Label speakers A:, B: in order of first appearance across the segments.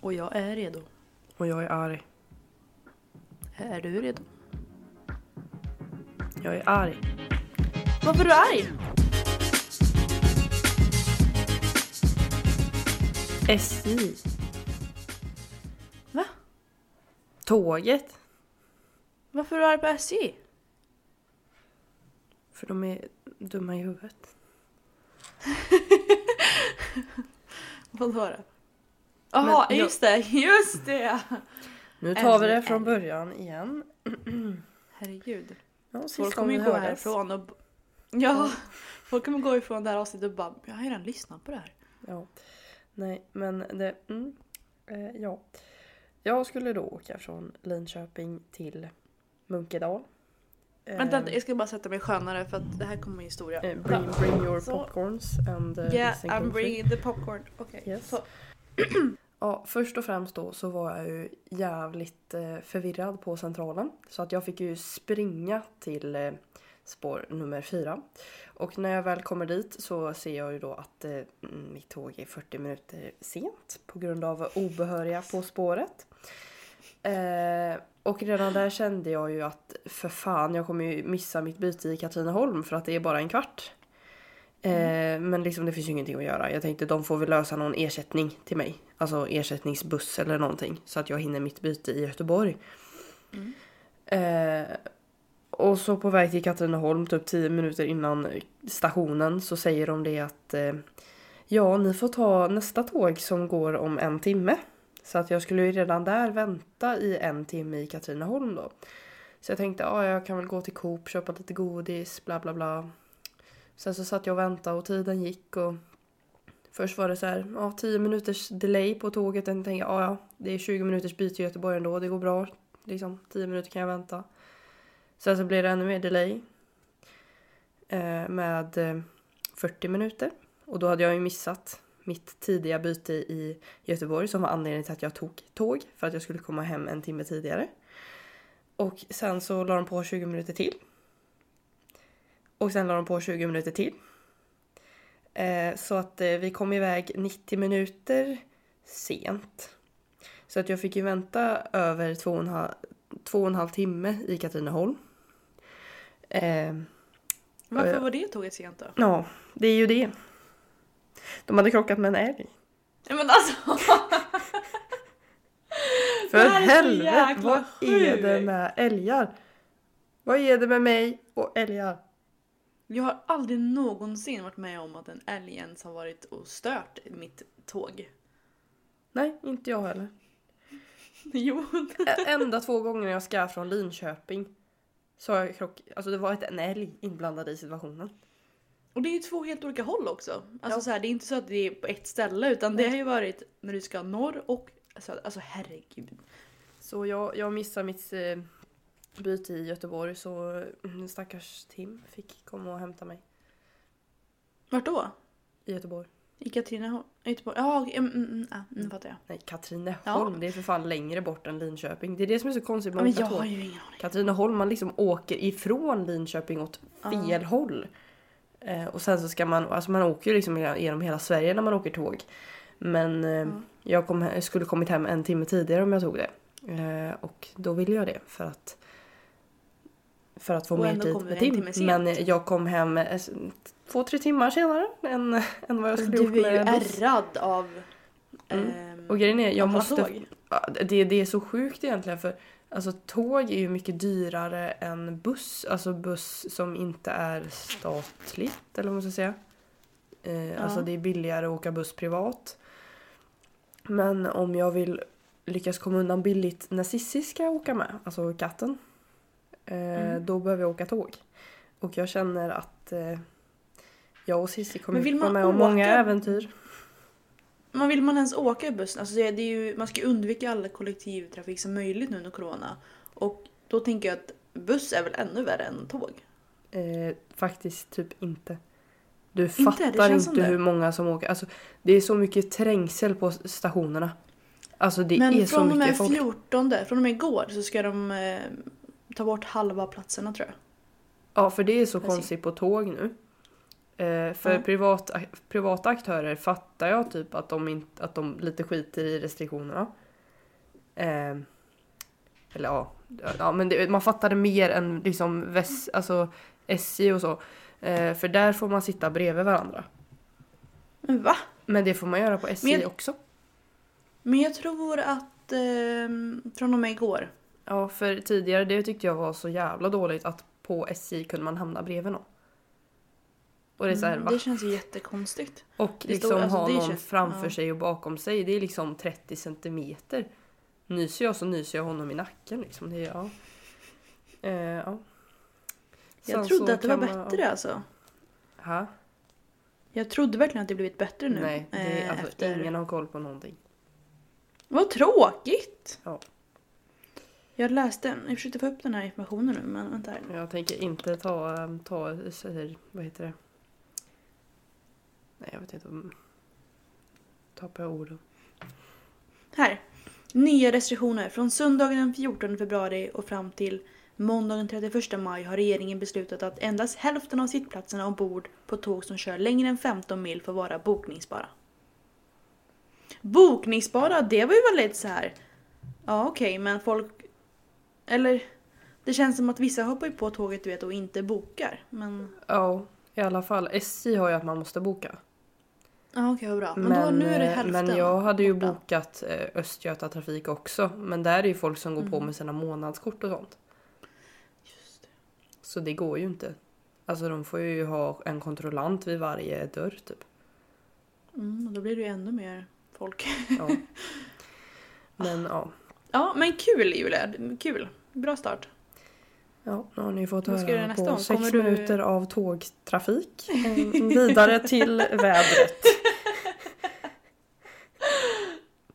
A: Och jag är redo.
B: Och jag är arg.
A: Är du redo?
B: Jag är arg.
A: Varför är du arg?
B: SJ.
A: Va?
B: Tåget.
A: Varför är du arg på SJ?
B: För de är dumma i huvudet.
A: Vad var det? Jaha,
B: jag-
A: just det, just det!
B: Nu tar vi det från början igen.
A: Herregud.
B: Ja,
A: Folk kommer ju gå härifrån och... Ja, folk kommer gå ifrån det här avsnittet och bara Jag har redan lyssnat på det här.
B: Ja. Nej, men det... Mm, eh, ja. Jag skulle då åka från Linköping till Munkedal. Eh,
A: Vänta, jag ska bara sätta mig skönare för att det här kommer historia.
B: eh, bring, bring your popcorns and uh,
A: Yeah, I'm bringing the popcorn. Okej.
B: Yes.
A: Så,
B: Ja, först och främst då så var jag ju jävligt eh, förvirrad på centralen. Så att jag fick ju springa till eh, spår nummer fyra. Och när jag väl kommer dit så ser jag ju då att eh, mm, mitt tåg är 40 minuter sent på grund av obehöriga på spåret. Eh, och redan där kände jag ju att för fan, jag kommer ju missa mitt byte i Katrineholm för att det är bara en kvart. Eh, men liksom det finns ju ingenting att göra. Jag tänkte de får väl lösa någon ersättning till mig. Alltså ersättningsbuss eller någonting. Så att jag hinner mitt byte i Göteborg. Eh, och så på väg till Katrineholm, typ 10 minuter innan stationen, så säger de det att eh, ja, ni får ta nästa tåg som går om en timme. Så att jag skulle ju redan där vänta i en timme i Katrineholm då. Så jag tänkte, ja, jag kan väl gå till Coop, köpa lite godis, bla bla bla. Sen så satt jag och väntade och tiden gick och först var det så här, ja 10 minuters delay på tåget. och Jag tänkte, ja ja, det är 20 minuters byte i Göteborg ändå, det går bra. Liksom 10 minuter kan jag vänta. Sen så blev det ännu mer delay. Eh, med eh, 40 minuter. Och då hade jag ju missat mitt tidiga byte i Göteborg som var anledningen till att jag tog tåg för att jag skulle komma hem en timme tidigare. Och sen så la de på 20 minuter till. Och sen la de på 20 minuter till. Eh, så att eh, vi kom iväg 90 minuter sent. Så att jag fick ju vänta över två och en halv, två och en halv timme i Katrineholm. Eh,
A: varför var det tåget sent då?
B: ja, det är ju det. De hade krockat med en älg.
A: Nej men alltså!
B: För helvete, vad är det med älgar? Vad är det med mig och älgar?
A: Jag har aldrig någonsin varit med om att en älg ens har varit och stört mitt tåg.
B: Nej, inte jag heller.
A: Jo.
B: Ä- Enda två gånger jag ska från Linköping så har jag krock... Alltså det var ett, en älg inblandad i situationen.
A: Och det är ju två helt olika håll också. Alltså
B: Ja.
A: så här, det är inte så att det är på ett ställe utan det har ju varit när du ska norr och söder. Alltså herregud.
B: Så jag, jag missade mitt eh, byte i Göteborg så mm, stackars Tim fick komma och hämta mig
A: Vart då?
B: i Göteborg.
A: I Katrineholm? Göteborg? Ja, mm, mm, mm, ja, nu fattar jag.
B: Nej, Katrineholm.
A: Ja.
B: Det är för fan längre bort än Linköping. Det är det som är så konstigt
A: Ja,
B: med
A: men jag har ju ingen aning.
B: Katrineholm, man liksom åker ifrån Linköping åt fel håll. Eh, och sen så ska man, alltså man åker ju liksom genom hela Sverige när man åker tåg. Men eh, jag kom, skulle kommit hem en timme tidigare om jag tog det. Eh, och då ville jag det för att för att få
A: Och
B: mer tid med Tim. Men jag kom hem eh, två, tre timmar senare än, än vad jag skulle gjort
A: Du är ju ärrad av...
B: Mm.
A: ehm,
B: Och grejen är, jag måste...
A: tåg.
B: Ja, Det, det är så sjukt egentligen för alltså, tåg är ju mycket dyrare än buss. Alltså buss som inte är statligt eller vad man ska säga. Eh, Alltså det är billigare att åka buss privat. Men om jag vill lyckas komma undan billigt när Cissi ska åka med, alltså katten. Eh, Då behöver jag åka tåg. Och jag känner att eh, jag och Cissi kommer
A: Men
B: vara med om många äventyr.
A: man vill man ens åka i bussen? Alltså det är ju, man ska ju undvika all kollektivtrafik som möjligt nu under corona. Och då tänker jag att buss är väl ännu värre än tåg?
B: Eh, faktiskt typ inte. Du
A: Inte?
B: Fattar inte hur många som åker. Alltså, det är så mycket trängsel på stationerna. Alltså det
A: Men
B: är så
A: från och med
B: mycket folk.
A: 14, från och med igår så ska de eh, ta bort halva platserna tror jag.
B: Ja, för det är så
A: Jag
B: konstigt på tåg nu. Eh, för
A: Ja.
B: privat, privata aktörer fattar jag typ att de, inte, att de lite skiter i restriktionerna. Eh, eller ja, ja men det, man fattar det mer än liksom väs, alltså SJ och så. Eh, för där får man sitta bredvid varandra.
A: Men va?
B: Men det får man göra på SJ
A: Men-
B: också.
A: Men jag tror att eh, från och med igår.
B: Ja, för tidigare det tyckte jag var så jävla dåligt att på SJ kunde man hamna bredvid någon. Och det är så här,
A: Mm,
B: va?
A: det känns ju jättekonstigt.
B: Och liksom
A: står- alltså,
B: ha någon
A: känns-
B: framför
A: ja.
B: sig och bakom sig. Det är liksom 30 centimeter. Nyser jag så nyser jag honom i nacken liksom. Det är, ja. Eh, ja.
A: Jag
B: Sen
A: trodde att det var
B: man-
A: bättre alltså.
B: Ha?
A: Jag trodde verkligen att det blivit bättre nu.
B: Nej, det är,
A: eh,
B: alltså,
A: efter...
B: ingen har koll på någonting.
A: Vad tråkigt!
B: Ja.
A: Jag läste, jag försökte få upp den här informationen nu men vänta här.
B: Jag tänker inte ta, ehm, ta här, vad heter det? Nej, jag vet inte om... Tappar jag orden.
A: Här. Nya restriktioner. Från söndagen den 14 februari och fram till måndagen den 31 maj har regeringen beslutat att endast hälften av sittplatserna ombord på tåg som kör längre än 15 mil får vara bokningsbara. Bokningsbara, det var ju väldigt så här. Ja okej, men folk... Eller... Det känns som att vissa hoppar ju på tåget du vet och inte bokar. Men...
B: Ja, i alla fall. SJ har ju att man måste boka.
A: Ja okej, vad bra. Men, då, nu är det
B: eh,
A: hälften
B: Men jag hade ju
A: borta.
B: bokat eh, Östgöta trafik också. Men där är ju folk som går på
A: Mm.
B: med sina månadskort och sånt.
A: Just det.
B: Så det går ju inte. Alltså de får ju ha en kontrollant vid varje dörr typ.
A: Mm, och då blir det ju ännu mer folk.
B: Ja. Men ja.
A: Ja, men kul Julia. Kul. Bra start.
B: Ja, nu har ni fått höra på sex
A: du-
B: minuter av tågtrafik. Eh, vidare till vädret.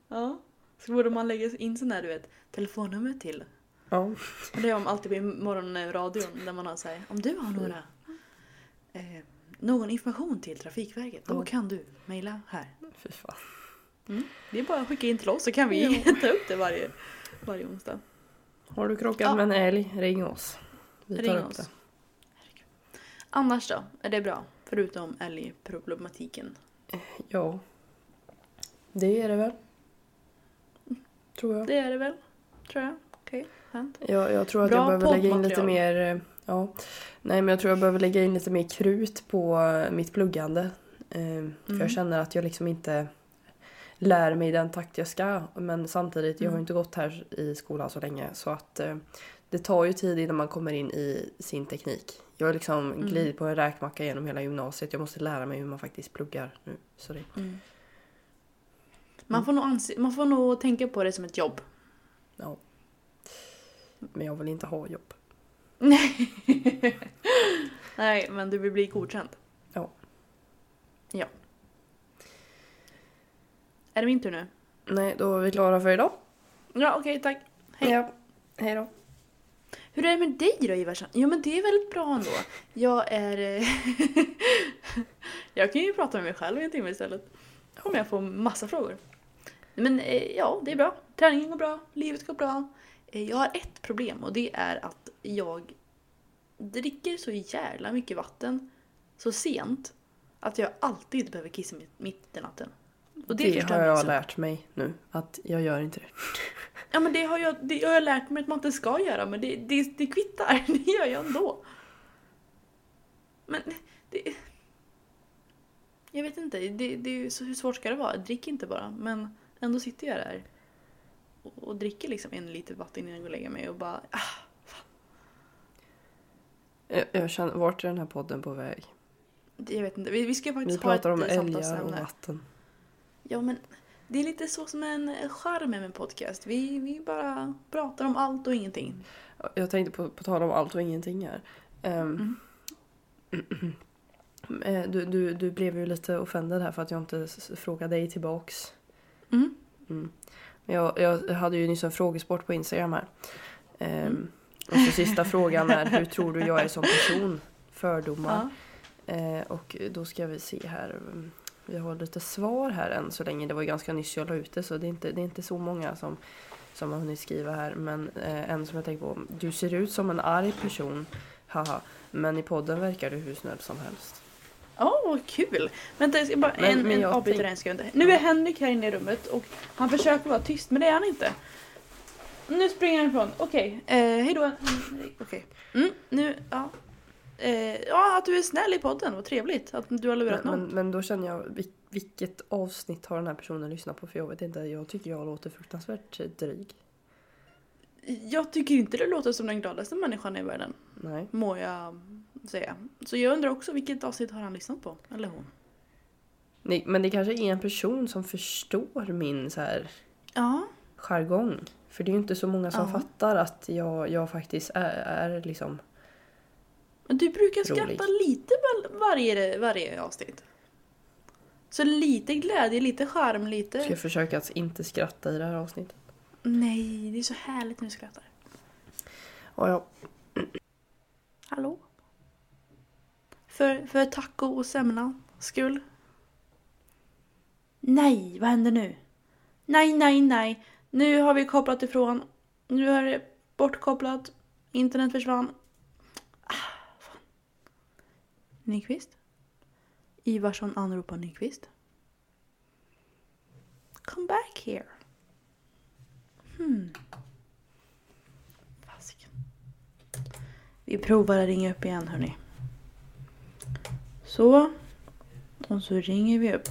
A: Ja. Så borde man lägga in sån där du vet, telefonnummer till.
B: Ja.
A: Det är om alltid vid morgonradion där man har såhär, om du har några eh, någon information till Trafikverket, då
B: Ja.
A: kan du mejla här.
B: Fy fan.
A: Det är bara att skicka in till oss så kan vi ta upp det varje, varje onsdag.
B: Har du krockat
A: Ja.
B: med en älg, ring oss. Vi tar
A: Ring
B: upp
A: oss.
B: det.
A: Annars då? Är det bra? Förutom älgproblematiken.
B: Ja. Det är det väl. Tror jag.
A: Det är det väl? Tror jag. Okej, skönt.
B: Jag, jag tror att
A: Bra
B: jag behöver lägga in lite mer... eh, Ja. Nej men jag tror jag behöver lägga in lite mer krut på mitt pluggande. Eh, För
A: Mm.
B: jag känner att jag liksom inte lär mig den takt jag ska. Men samtidigt, jag har
A: Mm.
B: ju inte gått här i skolan så länge. Så att eh, det tar ju tid innan man kommer in i sin teknik. Jag har liksom
A: Mm.
B: glidit på en räkmacka genom hela gymnasiet. Jag måste lära mig hur man faktiskt pluggar nu. Så det,
A: Mm. Man, får nog anse, man får nog tänka på det som ett jobb.
B: ja. Men jag vill inte ha jobb.
A: Nej, men du vill bli godkänd.
B: Ja.
A: Ja. Är det min tur nu?
B: Nej, då är vi klara för idag.
A: Ja, okej, tack. Hej.
B: Ja. Hej då.
A: Hur är det med dig då Ivarsson? Jo men det är väldigt bra ändå. Jag är... eh, jag kan ju prata med mig själv i en timme istället. Om jag får massa frågor. Men eh, ja, det är bra. Träningen går bra, livet går bra. Eh, Jag har ett problem och det är att jag dricker så jävla mycket vatten så sent att jag alltid behöver kissa mitt i natten. Och det,
B: Det, har jag
A: så.
B: lärt mig nu. Att jag gör inte det.
A: Ja men det har jag, det har jag lärt mig att man inte ska göra men det, det, det kvittar, det gör jag ändå. Men det... Jag vet inte, det, det är ju så, hur svårt ska det vara? Drick inte bara. Men ändå sitter jag där och, och dricker liksom en liter vatten innan jag går och lägger mig och bara... Ah,
B: Jag, jag känner, vart är den här podden på väg?
A: jag vet inte, vi, vi ska
B: Vi
A: faktiskt ha ett
B: pratar om
A: eh,
B: älgar och
A: samtalsämne.
B: vatten.
A: Ja men det är lite så som en charm med en podcast. Vi, vi bara pratar om allt och ingenting.
B: Jag tänkte på, på tal om allt och ingenting här. Ehm,
A: Mm.
B: Eh, Du, du, du blev ju lite offended här för att jag inte frågade dig tillbaks.
A: Mm.
B: Mm. Jag, jag hade ju nyss en frågesport på Instagram här. Ehm, och så sista frågan är hur tror du jag är som person? Fördomar.
A: Ja.
B: Eh, och då ska vi se här. Mm, Vi har lite svar här än så länge. Det var ju ganska nyss jag la ut det så det är inte, det är inte så många som, som har hunnit skriva här. Men eh, en som jag tänker på. Du ser ut som en arg person. Haha. Men i podden verkar du hur snäll som helst.
A: Åh, vad kul! Vänta, jag ska bara
B: Men-
A: en,
B: men
A: en avbryta
B: tänk-
A: en sekund. Nu är Henrik här inne i rummet och han försöker vara tyst, men det är han inte. Nu springer han ifrån. Okej, eh, hejdå Henrik. Okej. Mm, nu, ja. Eh, ja, att du är snäll i podden, vad trevligt att du har lurat
B: Men, men,
A: någon.
B: men då känner jag, vil- vilket avsnitt har den här personen lyssnat på? För jag vet inte, jag tycker jag låter fruktansvärt dryg.
A: Jag tycker inte det låter som den gladaste människan i världen,
B: Nej.
A: må jag säga. Så jag undrar också vilket avsnitt har han lyssnat på? Eller hon?
B: Nej, Men det kanske är en person som förstår min så här
A: Ja.
B: jargong. För det är ju inte så många som
A: Ja.
B: fattar att jag, jag faktiskt är, är liksom...
A: Men du brukar
B: Rolig.
A: skratta lite var- varje, varje avsnitt. Så lite glädje, lite charm, lite...
B: Ska jag försöka att inte skratta i det här avsnittet.
A: Nej, det är så härligt när du skrattar.
B: Ja, ja.
A: Hallå? För, för taco och semlan skull? Nej, vad händer nu? Nej, nej, nej. Nu har vi kopplat ifrån. Nu är det bortkopplat. Internet försvann. Ah, fan. Nyqvist? Ivarsson anropar Nyqvist. Come back here. Hmm. Fasiken. Vi provar att ringa upp igen hörni. Så. Och så ringer vi upp.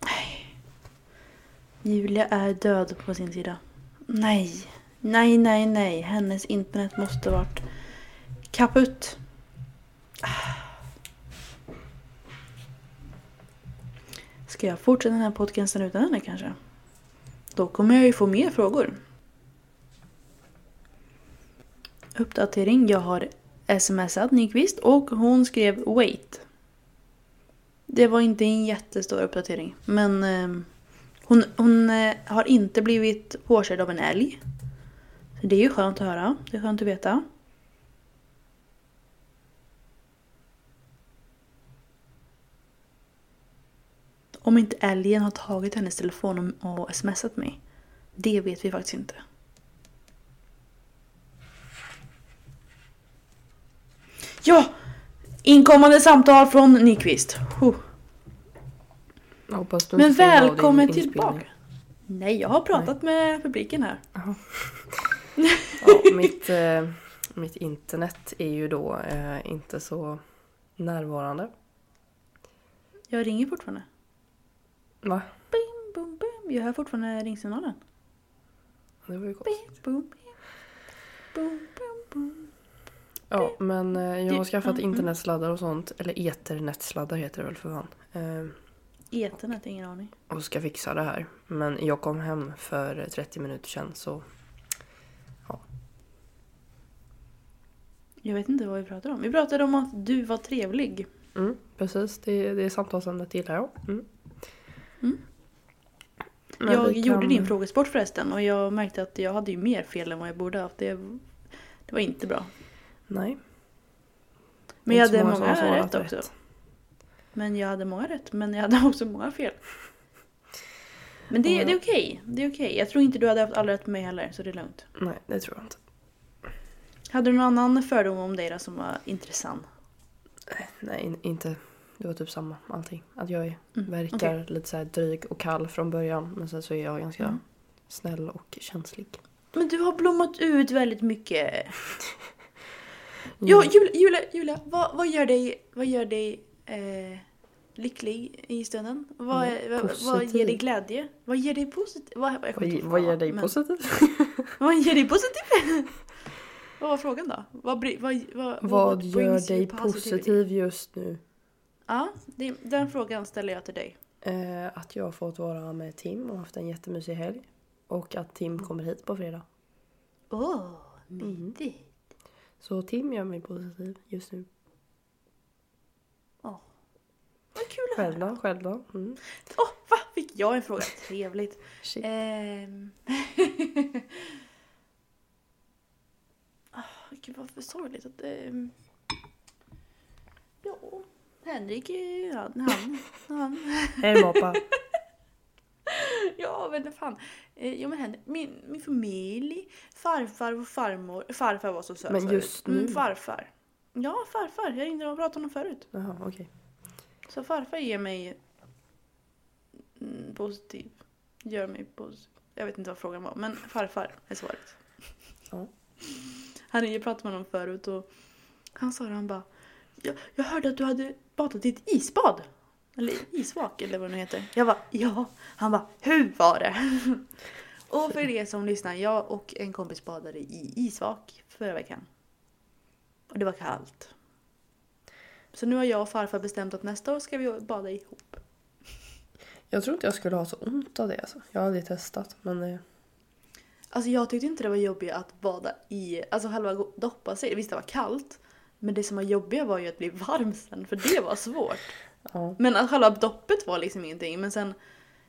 A: Nej. Julia är död på sin sida. Nej. Nej, nej, nej. Hennes internet måste varit kaputt. Ska jag fortsätta den här podcasten utan henne kanske? Då kommer jag ju få mer frågor. Uppdatering. Jag har smsat Nyqvist och hon skrev wait. Det var inte en jättestor uppdatering. Men eh, hon, hon eh, har inte blivit påkörd av en älg. Så det är ju skönt att höra. Det är skönt att veta. Om inte älgen har tagit hennes telefon och, och smsat mig. Det vet vi faktiskt inte. Ja! Inkommande samtal från Nyqvist. Huh. Men välkommen tillbaka. Nej, jag har pratat med publiken här.
B: Ja, mitt, eh, mitt internet är ju då eh, inte så närvarande.
A: Jag ringer fortfarande.
B: Va?
A: Bim, boom, bim. Jag hör fortfarande ringsignalen.
B: Det var ju gott.
A: Bim, boom, bim. Boom.
B: Ja, men eh, jag har skaffat internetsladdar och sånt. Eller eternetsladdar heter det väl för fan.
A: Ethernet, ingen aning.
B: och ska fixa det här. Men jag kom hem för 30 minuter sedan så
A: Jag vet inte vad vi pratade om. Vi pratade om att du var trevlig.
B: mm, precis. Det, det är samtalsämnet gillar jag. Mm.
A: Mm. Jag
B: vi
A: gjorde
B: kan-
A: din frågesport förresten och jag märkte att jag hade ju mer fel än vad jag borde haft. Det, det var inte bra.
B: Nej.
A: Men jag hade många
B: svarat
A: rätt också. Men jag hade många rätt, men jag hade också många fel. Men det, det är okej. Det är okej. Jag tror inte du hade haft alla rätt med mig heller, så det är lugnt.
B: Nej, det tror jag inte.
A: Hade du någon annan fördom om dig då som var intressant?
B: Nej, in- inte. Det var typ samma allting. Att jag är,
A: Mm,
B: verkar
A: okej.
B: lite så här dryg och kall från början. Men sen så är jag ganska
A: Mm.
B: snäll och känslig.
A: Men du har blommat ut väldigt mycket.
B: Mm.
A: Ja, Julia, Julia, Julia vad, vad gör dig, vad gör dig eh, lycklig i stunden? Vad,
B: Mm,
A: vad, vad ger dig glädje? Vad ger dig positivt? Vad,
B: Vad, vad ger dig
A: men-
B: positivt?
A: Vad ger dig positivt? vad var frågan då? Vad, vad, vad,
B: Vad gör dig positiv just nu?
A: Ja, det, den frågan ställer jag till dig.
B: Eh, att jag har fått vara med Tim och haft en jättemysig helg. Och att Tim kommer hit på fredag.
A: Åh, mysigt.
B: Så Tim gör mig positiv just nu.
A: Åh. Vad kul att.
B: Själv då? Själv då? Mm.
A: Åh, va? Fick jag en fråga? Trevligt.
B: Shit.
A: Ehm. Ah, Gud vad för sorgligt att... ehm. Ja, Henrik han, han, han.
B: Hej Moppa.
A: Ja men fan. Eh, Jo men Henrik, min, min familj, farfar och farmor. Farfar var så söt
B: Men just nu?
A: Mm, farfar. Ja farfar, jag ringde och pratade om honom förut.
B: Jaha, okej.
A: Så farfar ger mig mm, positiv. Gör mig positiv. Jag vet inte vad frågan var, men farfar är svaret.
B: Ja.
A: Han jag pratade med honom förut och han sa det, han bara jag, jag hörde att du hade badat i ett isbad. Eller isvak eller vad det nu heter. Jag bara ja. Han bara hur var det? och för er som lyssnar, jag och en kompis badade i isvak förra veckan. Och det var kallt. Så nu har jag och farfar bestämt att nästa år ska vi bada ihop.
B: Jag tror inte jag skulle ha så ont av det alltså. Jag har aldrig testat men det...
A: Alltså jag tyckte inte det var jobbigt att bada i, alltså själva doppa sig. Visst det var kallt. Men det som var jobbiga var ju att bli varm sen, för det var svårt.
B: Ja.
A: Men att själva doppet var liksom ingenting. Men sen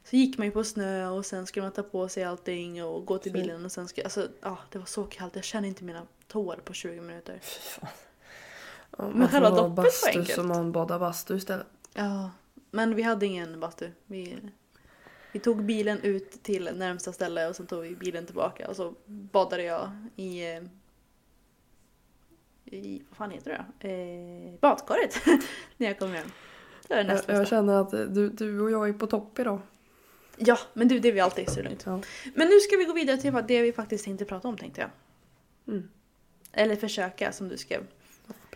A: så gick man ju på snö och sen skulle man ta på sig allting och gå till bilen och sen ska, alltså ja det var så kallt. Jag kände inte mina tår på 20 minuter.
B: Fy fan. Ja,
A: Men själva doppet var enkelt.
B: så man badar bastu istället.
A: Ja, men vi hade ingen bastu. Vi, vi tog bilen ut till närmsta ställe och sen tog vi bilen tillbaka och så badade jag i... eh, i vad fan heter det då? Eh, badkaret när jag kom hem. Det var
B: Jag, jag känner att du, du och jag är på topp idag.
A: Ja, men du det är vi alltid så lugnt.
B: Ja.
A: Men nu ska vi gå vidare till det vi faktiskt tänkte prata om tänkte jag.
B: Mm.
A: Eller försöka som du skrev.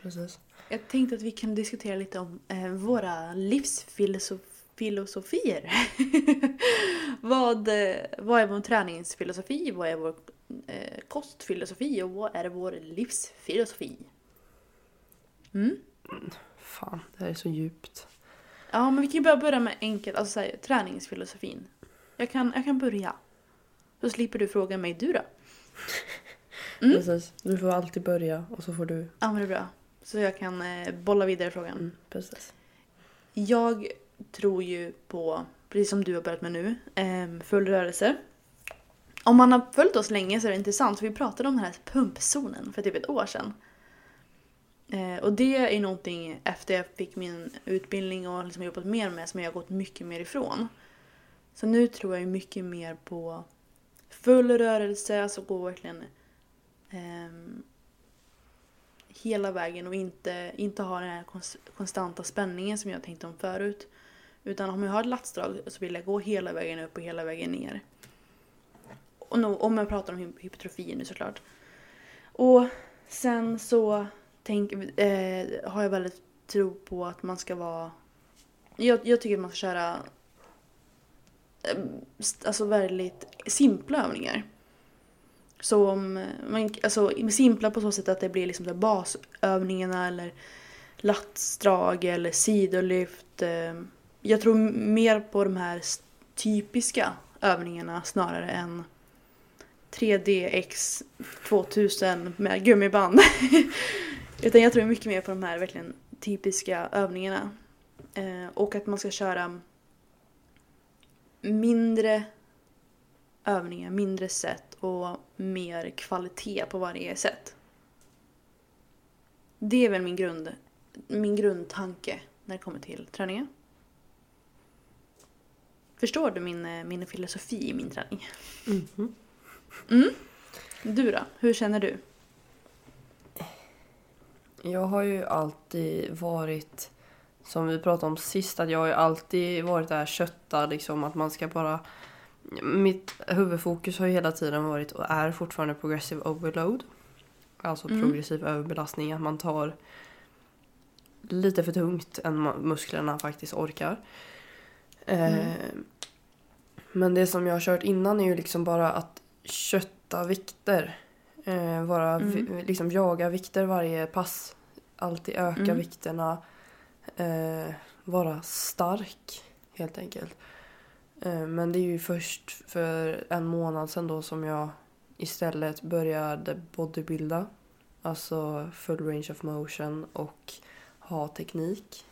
B: Precis.
A: Jag tänkte att vi kan diskutera lite om eh, våra livsfilosofier. vad, eh, vad är vår träningsfilosofi? Vad är vår eh, kostfilosofi? Och vad är vår livsfilosofi? Mm?
B: Fan, det här är så djupt.
A: Ja, men vi kan ju börja med enkelt, alltså så här, träningsfilosofin. Jag kan, jag kan börja. Så slipper du fråga mig du då. Mm.
B: Precis. Du får alltid börja och så får du...
A: Ja, men det är bra. Så jag kan eh, bolla vidare frågan.
B: Mm, precis.
A: Jag tror ju på, precis som du har börjat med nu, eh, full rörelse. Om man har följt oss länge så är det intressant för vi pratade om den här pumpzonen för typ ett år sedan. Eh, och det är någonting efter jag fick min utbildning och liksom jobbat mer med som jag har gått mycket mer ifrån. Så nu tror jag mycket mer på full rörelse, alltså gå verkligen ehm, hela vägen och inte, inte ha den här konstanta spänningen som jag tänkte om förut. Utan om jag har ett latsdrag så vill jag gå hela vägen upp och hela vägen ner. Och om jag pratar om hypertrofi nu såklart. Och sen så tänk, eh, har jag väldigt tro på att man ska vara... Jag, jag tycker att man ska köra eh, alltså väldigt simpla övningar. Så om man, alltså simpla på så sätt att det blir liksom basövningarna eller latsdrag eller sidolyft. Eh, jag tror mer på de här typiska övningarna snarare än 3DX 2000 med gummiband. Utan jag tror mycket mer på de här verkligen typiska övningarna. Eh, och att man ska köra mindre övningar, mindre set och mer kvalitet på varje set. Det är väl min, grund, min grundtanke när det kommer till träningen. Förstår du min, eh, min filosofi i min träning?
B: Mhm.
A: Mm. Du då? Hur känner du?
B: Jag har ju alltid varit, som vi pratade om sist, att jag har ju alltid varit där köttad liksom att man ska bara... Mitt huvudfokus har ju hela tiden varit och är fortfarande progressive overload. Alltså
A: Mm.
B: progressiv överbelastning, att man tar lite för tungt än musklerna faktiskt orkar. Eh, men det som jag har kört innan är ju liksom bara att kötta vikter. Eh, vara,
A: Mm.
B: liksom jaga vikter varje pass. Alltid öka
A: Mm.
B: vikterna. Eh, vara stark helt enkelt. Eh, Men det är ju först för en månad sedan då som jag istället började bodybuilda. Alltså full range of motion och ha teknik.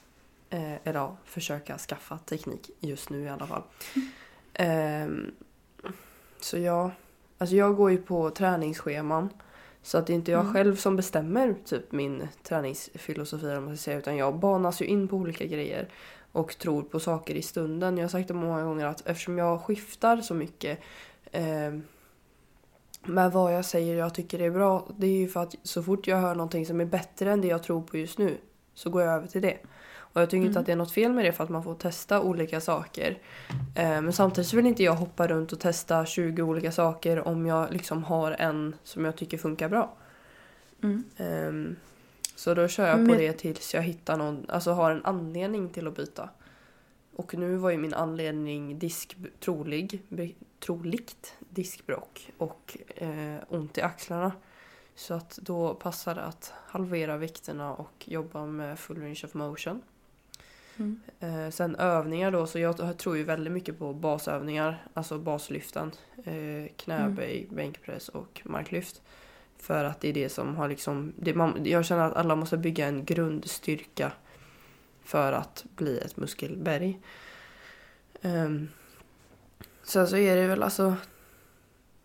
B: Eh, eller ja, försöka skaffa teknik just nu i alla fall. Ehm, så jag, alltså jag går ju på träningsscheman. Så att det är inte jag
A: Mm.
B: själv som bestämmer typ min träningsfilosofi vad man ska säga, utan jag banas ju in på olika grejer och tror på saker i stunden. Jag har sagt det många gånger att eftersom jag skiftar så mycket eh, med vad jag säger jag tycker är bra, det är ju för att så fort jag hör någonting som är bättre än det jag tror på just nu så går jag över till det. Och jag tycker inte
A: Mm.
B: att det är något fel med det för att man får testa olika saker. Eh, men samtidigt vill inte jag hoppa runt och testa 20 olika saker om jag liksom har en som jag tycker funkar bra.
A: Mm.
B: Ehm, så då kör jag på
A: Men-
B: det tills jag hittar någon, alltså har en anledning till att byta. Och nu var ju min anledning disk, trolig, troligt diskbråck och eh, ont i axlarna. Så att då passar det att halvera vikterna och jobba med full range of motion.
A: Mm.
B: Eh, sen övningar då, så jag tror ju väldigt mycket på basövningar, alltså baslyften. Eh, knäböj, bänkpress och marklyft. För att det är det som har liksom, det, man, jag känner att alla måste bygga en grundstyrka för att bli ett muskelberg. Um, sen så är det väl alltså,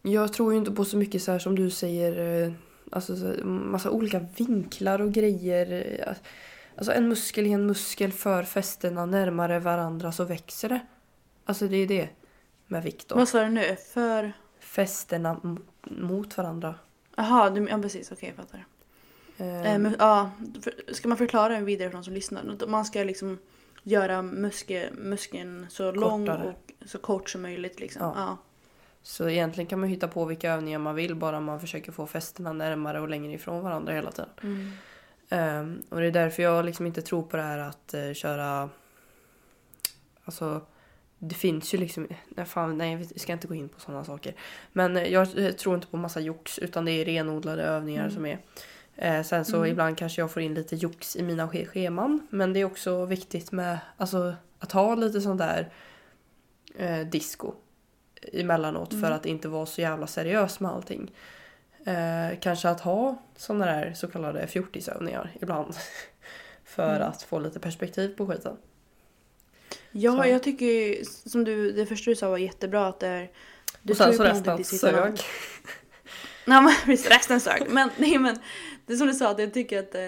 B: jag tror ju inte på så mycket så här som du säger, eh, alltså massa olika vinklar och grejer. Alltså en muskel i en muskel för fästena närmare varandra så växer det. Alltså det är det med vikt då.
A: Vad sa du nu? För...
B: Fästena mot varandra.
A: Jaha, du... ja precis. Okej, jag fattar.
B: Ehm,
A: Eh, men, ja, för, ska man förklara vidare för de som lyssnar? Man ska liksom göra muske, muskeln så lång
B: Kortare.
A: och så kort som möjligt. Liksom.
B: Ja.
A: Ja.
B: Så egentligen kan man hitta på vilka övningar man vill bara man försöker få fästena närmare och längre ifrån varandra hela tiden.
A: Mm.
B: Ehm, och det är därför jag liksom inte tror på det här att eh, köra... Alltså, det finns ju liksom... Nej, fan, nej, vi ska inte gå in på sådana saker. Men eh, jag eh, tror inte på massa jox utan det är renodlade övningar
A: Mm.
B: som är. Eh, sen så
A: Mm.
B: ibland kanske jag får in lite jox i mina sch- scheman. Men det är också viktigt med alltså, att ha lite sån där eh, disco emellanåt för
A: Mm.
B: att inte vara så jävla seriös med allting. Eh, kanske att ha sådana där så kallade fjortisövningar ibland. för
A: Mm.
B: att få lite perspektiv på skiten.
A: Ja,
B: Så.
A: jag tycker ju, som du, det första du sa var jättebra att det är... Du
B: och sen så resten sög.
A: Nej men precis, resten sög. Men nej men, det är som du sa att jag tycker att eh,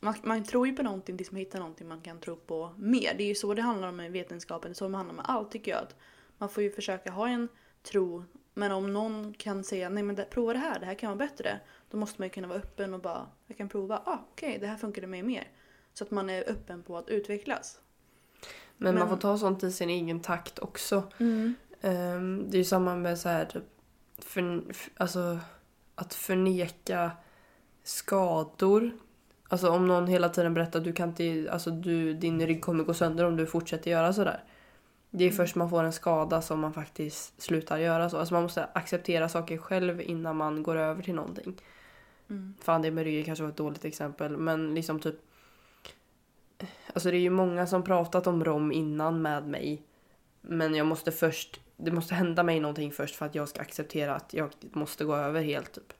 A: man, man tror ju på någonting tills man hittar någonting man kan tro på mer. Det är ju så det handlar om i vetenskapen, så det handlar om allt tycker jag. Att man får ju försöka ha en tro, men om någon kan säga nej men det, prova det här, det här kan vara bättre. Då måste man ju kunna vara öppen och bara, jag kan prova, ah okej det här funkade mig mer. Så att man är öppen på att utvecklas.
B: Men, man
A: Men-
B: får ta sånt i sin egen takt också. Ehm, det är ju samma med så här, för, alltså, att förneka skador. Alltså om någon hela tiden berättar att du kan inte, alltså du, din rygg kommer gå sönder om du fortsätter göra sådär. Det är
A: Mm.
B: först man får en skada som man faktiskt slutar göra så. Alltså man måste acceptera saker själv innan man går över till någonting.
A: Mm.
B: Fan det med ryggen kanske var ett dåligt exempel men liksom typ Alltså det är ju många som pratat om rom innan med mig. Men jag måste först, det måste hända mig någonting först för att jag ska acceptera att jag måste gå över helt typ.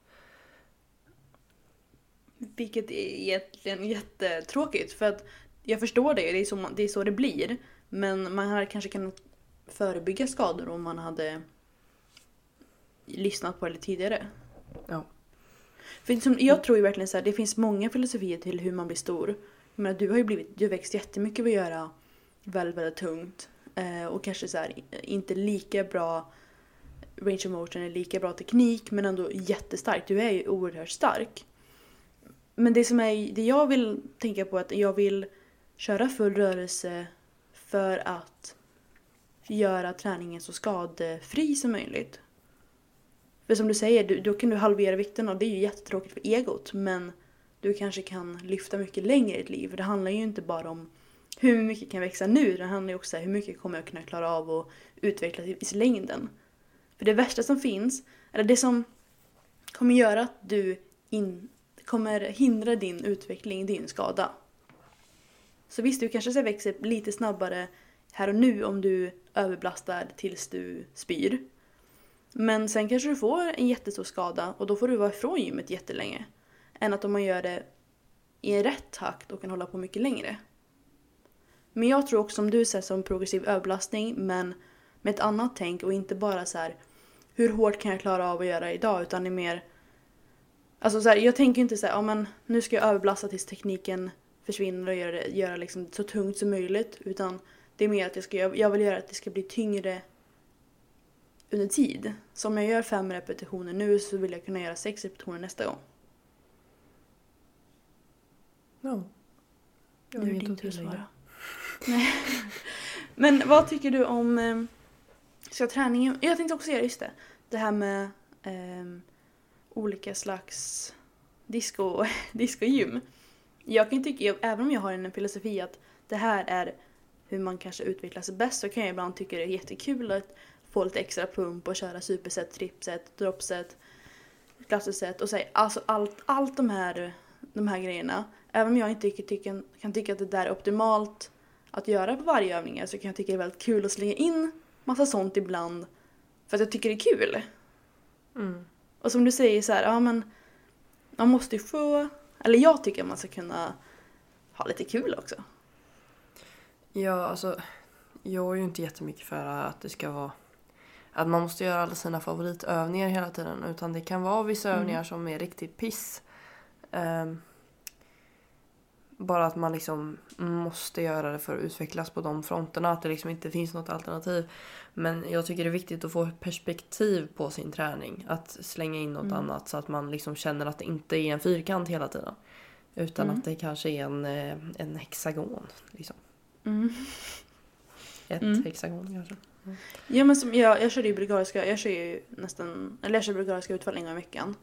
A: Vilket är egentligen jättetråkigt för att jag förstår det, det är så, man- det, är så det blir. Men man hade kanske kunnat förebygga skador om man hade lyssnat på det tidigare.
B: Ja.
A: För det som, jag tror ju verkligen så här, det finns många filosofier till hur man blir stor. Jag menar, du har ju blivit, du har växt jättemycket av att göra väldigt, väldigt tungt. Eh, och kanske så här, inte lika bra range of motion eller lika bra teknik men ändå jättestark. Du är ju oerhört stark. Men det som är, det jag vill tänka på är att jag vill köra full rörelse för att göra träningen så skadefri som möjligt. För som du säger, du, då kan du halvera vikten och det är ju jättetråkigt för egot men du kanske kan lyfta mycket längre i ditt liv. För det handlar ju inte bara om hur mycket kan växa nu, det handlar ju också om hur mycket kommer jag kunna klara av att utvecklas i, längden. För det värsta som finns, eller det som kommer göra att du in, kommer hindra din utveckling, din skada. Så visst, du kanske växer lite snabbare här och nu om du överbelastar tills du spyr. Men sen kanske du får en jättestor skada och då får du vara ifrån gymmet jättelänge. Än att om man gör det i en rätt takt och kan hålla på mycket längre. Men jag tror också som du säger som progressiv överbelastning men med ett annat tänk och inte bara så här hur hårt kan jag klara av att göra idag utan det är mer Alltså så här, jag tänker inte så här, ja men nu ska jag överbelasta tills tekniken försvinner och göra det göra liksom så tungt som möjligt utan det är mer att jag, ska, jag vill göra att det ska bli tyngre under tid. Så om jag gör fem repetitioner nu så vill jag kunna göra sex repetitioner nästa gång.
B: Ja. Jag har
A: Nu är det din tur att svara. Nej. Men vad tycker du om eh, ska träningen? Jag tänkte också göra just det. Det här med eh, olika slags disco, discogym. Jag kan tycka, även om jag har en filosofi att det här är hur man kanske utvecklar sig bäst så kan jag ibland tycka det är jättekul att få lite extra pump och köra superset, trippset, droppset, klasserset och så, alltså allt, allt de här, de här grejerna. Även om jag inte tycker, kan tycka att det där är optimalt att göra på varje övning så kan jag tycka det är väldigt kul att slänga in massa sånt ibland för att jag tycker det är kul.
B: Mm.
A: Och som du säger så här, ja men man måste ju få, eller jag tycker man ska kunna ha lite kul också.
B: Ja, alltså. Jag är ju inte jättemycket för att det ska vara att man måste göra alla sina favoritövningar hela tiden. Utan det kan vara vissa
A: Mm.
B: övningar som är riktigt piss. Ehm, bara att man liksom måste göra det för att utvecklas på de fronterna. Att det liksom inte finns något alternativ. Men jag tycker det är viktigt att få perspektiv på sin träning. Att slänga in något
A: Mm.
B: annat så att man liksom känner att det inte är en fyrkant hela tiden. Utan
A: Mm.
B: att det kanske är en, eh, en hexagon. Liksom.
A: Mm.
B: Ett
A: Mm.
B: hexagon kanske.
A: Ja men som jag, jag kör ju bulgariska, jag kör ju nästan, eller jag kör bulgariska utfall en gång i veckan.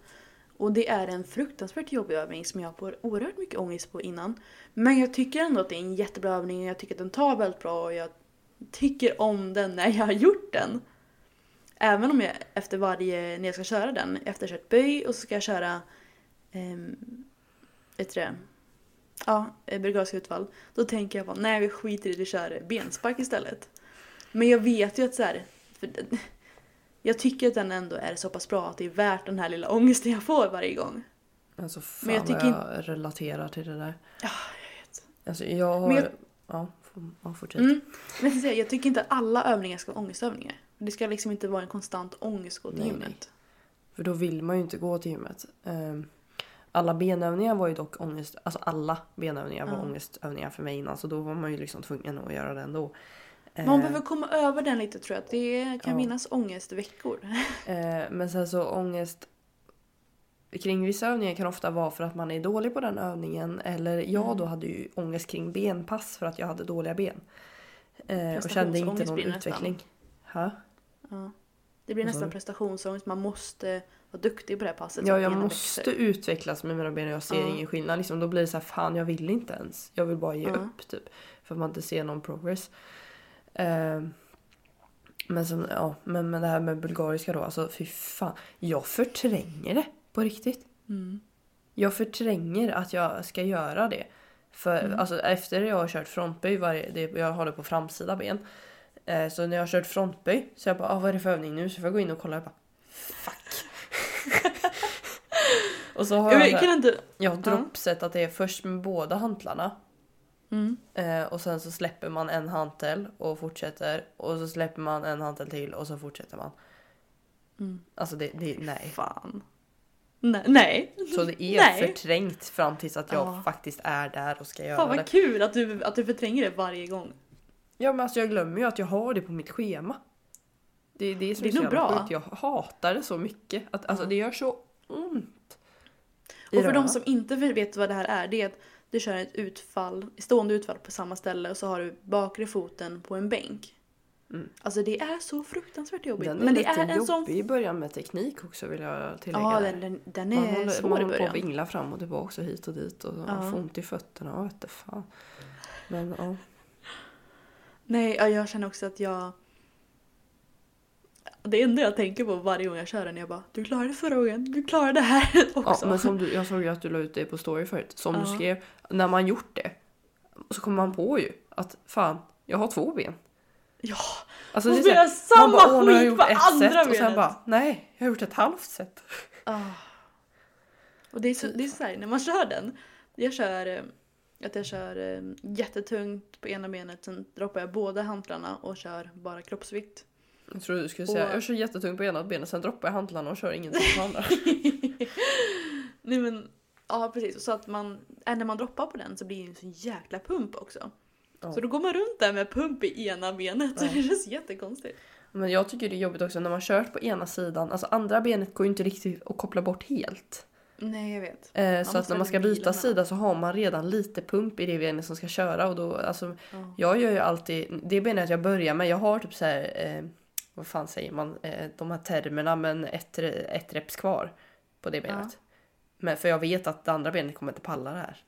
A: Och det är en fruktansvärt jobbig övning som jag får oerhört mycket ångest på innan. Men jag tycker ändå att det är en jättebra övning och jag tycker att den tar väldigt bra och jag tycker om den när jag har gjort den. Även om jag efter varje, när jag ska köra den, efter jag kört böj och så ska jag köra, um, vet du det? Ja, eh, bulgariska utfall. Då tänker jag bara, nej vi skiter i det, vi kör benspark istället. Men jag vet ju att så här, för jag tycker att den ändå är så pass bra att det är värt den här lilla ångesten jag får varje gång.
B: Alltså fan
A: Men jag tycker
B: jag relaterar till det där.
A: Ja, jag vet.
B: Alltså jag har...
A: Men jag-
B: Ja, ja, fortsätt.
A: Mm. Men jag, jag tycker inte att alla övningar ska vara ångestövningar. Det ska liksom inte vara en konstant ångest gå till
B: Nej,
A: gymmet.
B: För då vill man ju inte gå till gymmet. Ehm, alla benövningar var ju dock ångest. Alltså alla benövningar var
A: Ja.
B: ångestövningar för mig innan. Så då var man ju liksom tvungen att göra det ändå.
A: Man
B: Ehm,
A: behöver komma över den lite tror jag. Det kan
B: Ja.
A: finnas ångestveckor.
B: Eh, men sen så ångest kring vissa övningar kan ofta vara för att man är dålig på den övningen. Eller jag
A: Mm.
B: då hade ju ångest kring benpass för att jag hade dåliga ben. Eh, och kände inte någon utveckling. Ha?
A: Ja. Det blir nästan prestationsångest. Man måste vara duktig på det här passet.
B: Ja, jag måste
A: växer.
B: utvecklas med mina ben och jag ser
A: Ja.
B: ingen skillnad. Liksom, då blir det så här, fan jag vill inte ens. Jag vill bara ge
A: Ja.
B: upp typ. För att man inte ser någon progress. Ehm, men, som, ja, men, men det här med bulgariska då, alltså fy fan. Jag förtränger det på riktigt.
A: Mm.
B: Jag förtränger att jag ska göra det. För
A: Mm.
B: alltså, efter jag har kört frontböj, varje, det, jag har det på framsida ben. Eh, så när jag har kört frontböj så jag bara, ah, vad är det för övning nu? Så får jag gå in och kolla och bara, fuck. och så har
A: Jag
B: jag,
A: inte...
B: jag har droppset att det är först med båda hantlarna.
A: Mm.
B: Eh, och sen så släpper man en hantel och fortsätter. Och så släpper man en hantel till och så fortsätter man.
A: Mm.
B: Alltså det, det nej.
A: Fan. Nej. Nej.
B: Så det är
A: Nej.
B: förträngt fram tills att jag
A: Ja.
B: faktiskt är där och ska göra
A: Fan
B: det.
A: vad kul att du, att du förtränger det varje gång.
B: Ja men alltså jag glömmer ju att jag har det på mitt schema. Det är det som
A: Det
B: är,
A: är
B: så
A: bra.
B: sjukt. Jag hatar det så mycket. Att, alltså
A: Ja.
B: det gör så ont.
A: Och för de som inte vet vad det här är, det är att du kör ett utfall, stående utfall på samma ställe och så har du bakre foten på en bänk.
B: Mm.
A: Alltså det är så fruktansvärt jobbigt.
B: Den är
A: Men det
B: lite
A: är en
B: jobbig
A: sån...
B: i början med teknik också vill jag tillägga.
A: Ja, den, den, den
B: man
A: är
B: håller,
A: svår
B: man
A: i
B: håller på att
A: början.
B: vingla fram och tillbaka och hit och dit och
A: Ja.
B: får ont i fötterna och vet fan. Men ja.
A: Nej, ja, jag känner också att jag... Det enda jag tänker på varje gång jag kör den är jag bara du klarade förra gången, du klarade det här
B: ja
A: också.
B: men som du, jag såg ju att du la ut det på story förut. Som du
A: Ja.
B: skrev, när man gjort det så kommer man på ju att fan, jag har två ben.
A: Ja,
B: Alltså,
A: Och
B: det är
A: samma
B: man bara, "Åh, nu har jag
A: skit
B: gjort
A: på
B: ett
A: andra
B: set och sen
A: benet."
B: bara nej, jag har gjort ett halvt set.
A: Ah. Och det är så, det är så här, när man kör den. Jag kör, eh, att jag kör eh, jättetungt på ena benet, sen droppar jag båda hantlarna och kör bara kroppsvikt.
B: Jag trodde du skulle säga
A: Och-
B: jag kör jättetungt på ena benet sen droppar jag hantlarna och kör ingenting på andra.
A: Nej men, ja precis. Och så att man, äh, när man droppar på den så blir det en sån jäkla pump också.
B: Ja.
A: Så då går man runt där med pump i ena benet.
B: Ja.
A: Det känns jättekonstigt.
B: Men jag tycker det är jobbigt också när man kört på ena sidan, alltså andra benet går ju inte riktigt att koppla bort helt.
A: Nej jag vet.
B: Eh, så att när man ska byta sida så har man redan lite pump i det benet som ska köra och då, alltså
A: Ja.
B: jag gör ju alltid, det benet jag börjar med, jag har typ så här, eh, vad fan säger man, eh, de här termerna men ett, ett reps kvar på det benet. Men för jag vet att det andra benet kommer inte palla det här.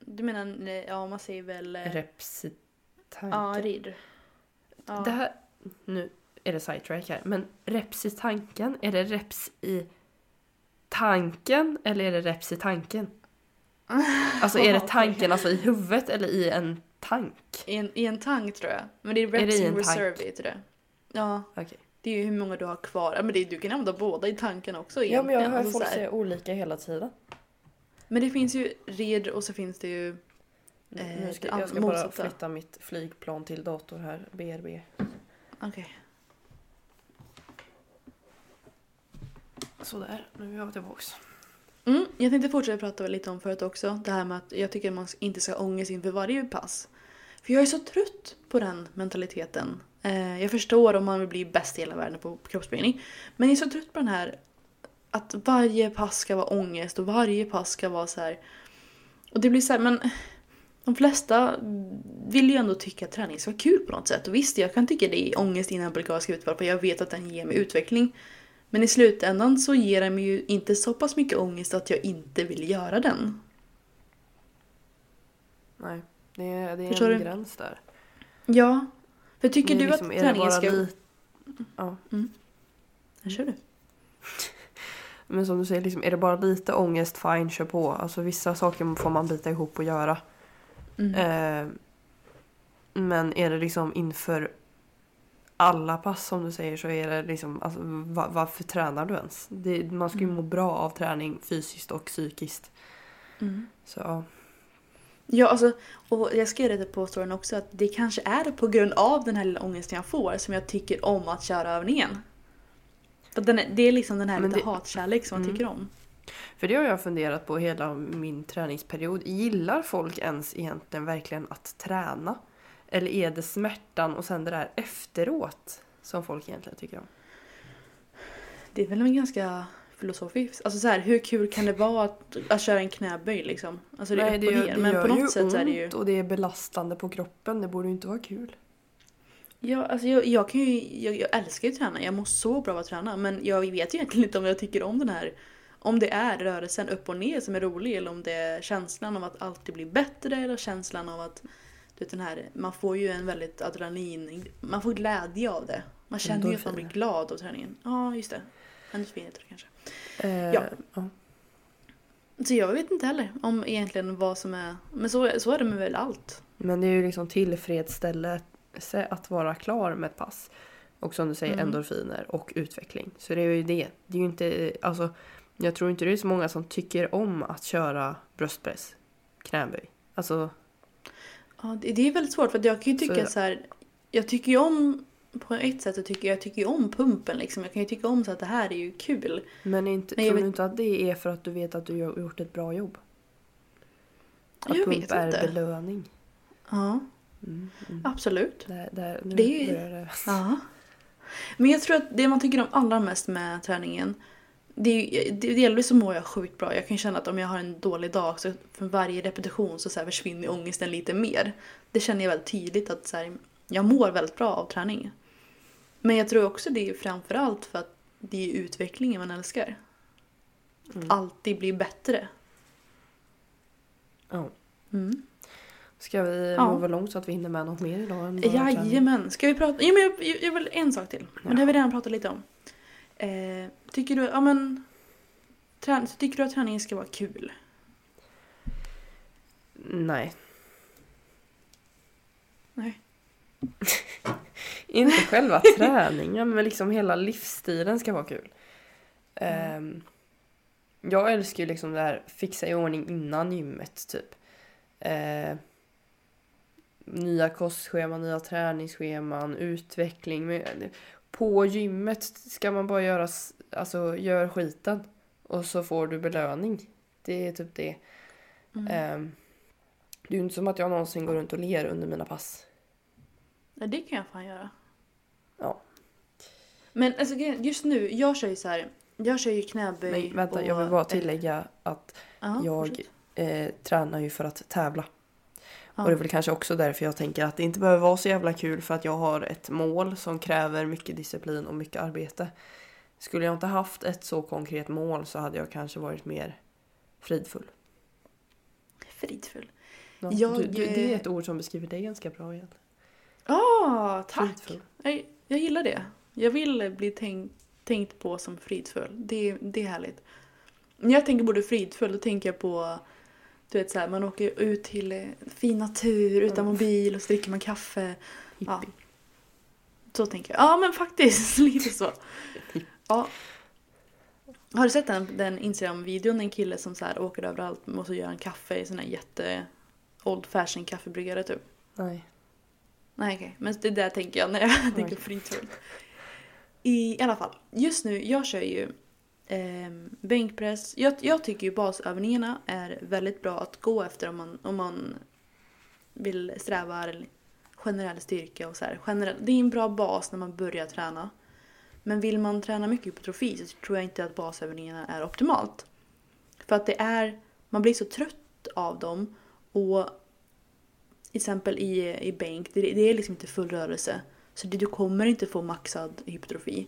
A: Du menar, ja man säger väl... eh,
B: Reps.
A: Ja, rid. Ja.
B: Det här, nu är det sidetrack här, men reps i tanken, är det reps i tanken eller är det reps i tanken? Alltså är det tanken alltså i huvudet eller i en tank?
A: I en, I en tank tror jag. Men det är
B: Är
A: reps
B: det i
A: in
B: en tank?
A: reserve heter det. Ja,
B: Okej.
A: det är ju hur många du har kvar. Ja, men det, du kan använda båda i tanken också
B: Ja men jag
A: egentligen.
B: hör
A: Alltså,
B: folk
A: så här.
B: säga olika hela tiden.
A: Men det finns ju red och så finns det ju...
B: Nu
A: Eh,
B: ska,
A: det
B: jag ska bara
A: motsatta.
B: flytta mitt flygplan till dator här, BRB.
A: Okej.
B: Sådär, nu är jag tillbaks.
A: Mm, jag tänkte fortsätta prata lite om förut också. Det här med att jag tycker att man inte ska ha ångest inför varje pass. För jag är så trött på den mentaliteten. Eh, jag förstår om man vill bli bäst i hela världen på kroppsbyggnad. Men jag är så trött på den här att varje pass ska vara ångest och varje pass ska vara så här. Och det blir så här, men de flesta vill ju ändå tycka att träning ska vara kul på något sätt. Och visst, jag kan tycka det är ångest innan bulgariska utvarp och jag vet att den ger mig utveckling. Men i slutändan så ger den mig ju inte så pass mycket ångest att jag inte vill göra den.
B: Nej, det är, det är en
A: du?
B: gräns där.
A: Ja. För tycker
B: är
A: du
B: liksom-
A: att träningen ska...
B: li- Ja.
A: Ja, kör du.
B: Men som du säger, liksom, är det bara lite ångest, fine, kör på. Alltså vissa saker får man bita ihop och göra.
A: Mm.
B: Eh, men är det liksom inför alla pass som du säger så är det liksom, alltså, va- varför tränar du ens? Det, man ska ju
A: Mm.
B: må bra av träning fysiskt och psykiskt.
A: Mm.
B: Så ja.
A: Alltså, och jag ska göra det på den också att det kanske är på grund av den här lilla ångesten jag får som jag tycker om att köra övningen. För den är, det är liksom den här
B: Men
A: lite
B: det-
A: hatkärlek som man
B: Mm.
A: tycker om.
B: För det har jag funderat på hela min träningsperiod. Gillar folk ens egentligen verkligen att träna? Eller är det smärtan och sen det där efteråt som folk egentligen tycker om?
A: Det är väl en ganska filosofiskt. Alltså så här, hur kul kan det vara att, att köra en knäböj liksom? Alltså det
B: Nej, det
A: och
B: gör, det
A: Men
B: gör
A: på något
B: ju
A: sätt
B: ont
A: så är det ju...
B: och det är belastande på kroppen. Det borde ju inte vara kul.
A: Ja, alltså jag, jag, kan ju, jag, jag älskar ju att träna, jag mår så bra av att träna men jag vet egentligen inte om jag tycker om den här om det är rörelsen upp och ner som är rolig eller om det är känslan av att alltid bli bättre eller känslan av att du vet, den här, man får ju en väldigt adrenalin, man får glädje av det. Man känner ju att man blir glad av träningen. Ja, just det. Endorfiner kanske.
B: Eh,
A: Ja.
B: ja.
A: Så jag vet inte heller om egentligen vad som är, men så, så är det med väl allt.
B: Men det är ju liksom tillfredsställelse att vara klar med ett pass. Och som du säger
A: Mm.
B: endorfiner och utveckling. Så det är ju det. Det är ju inte, alltså, jag tror inte det är så många som tycker om att köra bröstpress, knäböj. Alltså,
A: Ja, det, är väldigt svårt för att jag kan ju tycka
B: Så-
A: så, här. Jag tycker ju om på ett sätt så tycker jag, tycker om pumpen liksom. Jag kan ju tycka om så att det här är ju kul.
B: men inte,
A: Men
B: tror du
A: vet-
B: inte att det är för att du vet att du har gjort ett bra jobb? Att
A: Jag
B: pump är
A: inte.
B: belöning.
A: Ja,
B: Mm, mm.
A: absolut.
B: Där, där, nu
A: Det är
B: det.
A: Ja. Men jag tror att det man tycker om allra mest med träningen det är det, delvis så mår jag sjukt bra. Jag kan känna att om jag har en dålig dag så för varje repetition så, så försvinner ångesten lite mer. Det känner jag väldigt tydligt att så här, jag mår väldigt bra av träning. Men jag tror också det är framförallt för att det är utvecklingen man älskar.
B: Mm.
A: Alltid bli bättre.
B: Ja.
A: Mm.
B: Ska vi
A: Ja.
B: mova långt så att vi hinner med något mer idag? Än träning?
A: Jajamän. Ska vi prata? Ja, men jag, jag, vill en sak till. Men det har vi redan pratat lite om. Eh, tycker du, ja men. Trän, tycker du att träningen ska vara kul?
B: Nej.
A: Nej.
B: Inte själva träningen men liksom hela livsstilen ska vara kul. Ehm, jag älskar ju liksom det här fixa i ordning innan gymmet typ. Eh, nya kostscheman, nya träningsscheman, utveckling. På gymmet ska man bara göra, alltså gör skiten. Och så får du belöning. Det är typ det. Ehm, det är ju inte som att jag någonsin går runt och ler under mina pass.
A: Ja, det kan jag fan göra.
B: Ja.
A: Men alltså, just nu, jag kör ju så här. Jag kör ju knäböj
B: Nej, vänta,
A: och-
B: jag vill bara tillägga att
A: Ja,
B: jag eh, tränar ju för att tävla.
A: Ja.
B: Och det är väl kanske också därför jag tänker att det inte behöver vara så jävla kul för att jag har ett mål som kräver mycket disciplin och mycket arbete. Skulle jag inte haft ett så konkret mål så hade jag kanske varit mer fridfull.
A: Fridfull.
B: Ja,
A: Jag,
B: du, du, det är
A: eh,
B: ett ord som beskriver dig ganska bra igen.
A: Ah, tack!
B: Fridfull.
A: Jag, jag gillar det. Jag vill bli tänkt, tänkt på som fridfull. Det, det är härligt. När jag tänker på det fridfull då tänker jag på du vet så här, man åker ut till eh, fin natur utan
B: Mm.
A: mobil och så dricker man kaffe. Ja.
B: Hippie.
A: Så tänker jag. Ja men faktiskt, lite så. Ja. Har du sett den, den Instagram-videon? En kille som så här åker överallt och så gör han kaffe i sån här jätte old fashion kaffebryggare typ.
B: Nej.
A: Nej okej, men det där tänker jag när jag tänker
B: Okej.
A: fridfull. I alla fall, just nu, jag kör ju ehm, bänkpress. Jag, jag tycker ju basövningarna är väldigt bra att gå efter om man, om man vill sträva generell styrka och så här. Generell, det är en bra bas när man börjar träna. Men vill man träna mycket hypertrofi så tror jag inte att basövningarna är optimalt. För att det är, man blir så trött av dem och till exempel i, i bänk, det, det är liksom inte full rörelse. Så det, du kommer inte få maxad hypertrofi.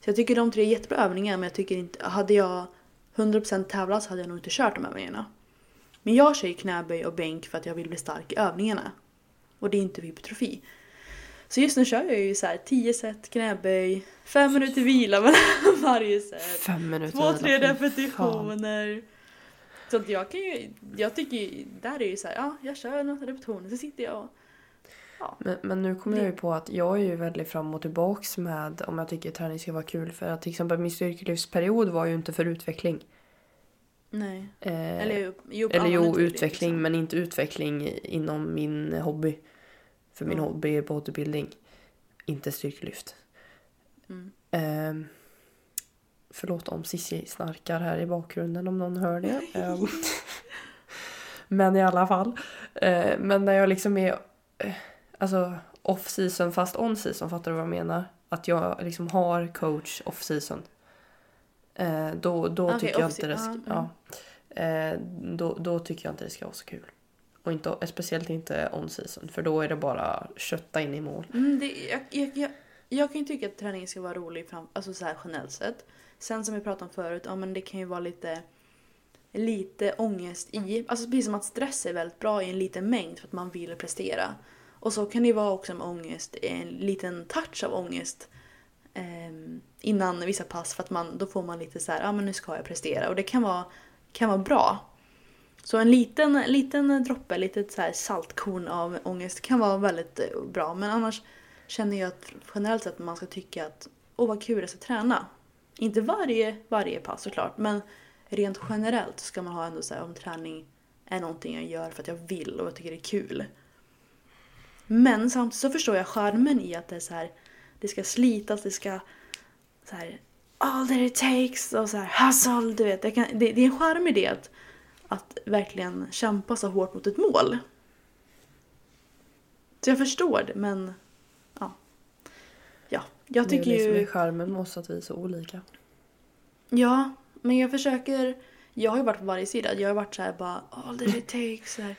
A: Så jag tycker de tre är jättebra övningar men jag tycker inte, hade jag 100% tävlat så hade jag nog inte kört de övningarna. Men jag kör ju knäböj och bänk för att jag vill bli stark i övningarna. Och det är inte hypertrofi. Så just nu kör jag ju så här 10 set knäböj, 5 minuter vila mellan varje set.
B: Fem minuter.
A: Två, tre
B: vila, fy fan.
A: repetitioner. Så att jag kan ju, jag tycker ju, där är ju så här, ja jag kör några repetitioner så sitter jag och
B: Men, men nu kommer jag ju på att jag är ju väldigt fram och tillbaks med om jag tycker träning ska vara kul. För att till exempel min styrkelyftsperiod var ju inte för utveckling.
A: nej.
B: Eh,
A: Eller, jo,
B: eller jo, utveckling
A: liksom.
B: men inte utveckling inom min hobby. För min
A: Mm.
B: hobby är bodybuilding. Inte styrkelyft.
A: Mm.
B: Eh, förlåt om Cissi snarkar här i bakgrunden om någon hör det. Eh, men i alla fall. Eh, men när jag liksom är eh, alltså off season fast on season, fattar du vad jag menar? Att jag liksom har coach off season. Eh, då då
A: Okej,
B: tycker jag inte det ska,
A: ja,
B: ja, då, då tycker jag inte det ska vara så kul. Och inte, speciellt inte on season för då är det bara kötta in i mål.
A: Mm, det, jag, jag, jag, jag kan ju tycka att träning ska vara rolig fram, alltså så här generellt sett. Sen som vi pratade om förut, ja men det kan ju vara lite lite ångest i, alltså precis som att stress är väldigt bra i en liten mängd för att man vill prestera. Och så kan det ju vara också med ångest, en liten touch av ångest eh, innan vissa pass för att man, då får man lite så här, ja men nu ska jag prestera och det kan vara, kan vara bra. Så en liten, liten droppe, litet så här saltkorn av ångest kan vara väldigt eh, bra. Men annars känner jag att generellt sett man ska tycka att åh vad kul jag ska träna. Inte varje, varje pass såklart, men rent generellt ska man ha ändå så här om träning är någonting jag gör för att jag vill och jag tycker det är kul. Men samtidigt så förstår jag charmen i att det är så här, det ska slitas, det ska så här all that it takes och så här hustle, du vet. Kan, det, det är en charm i det att, att verkligen kämpa så hårt mot ett mål. Så jag förstår det, men jag tycker
B: är det är
A: ju...
B: charmen med oss att vi är så olika.
A: Ja, men jag försöker... Jag har ju varit på varje sida. Jag har varit så här bara all that it takes. Här,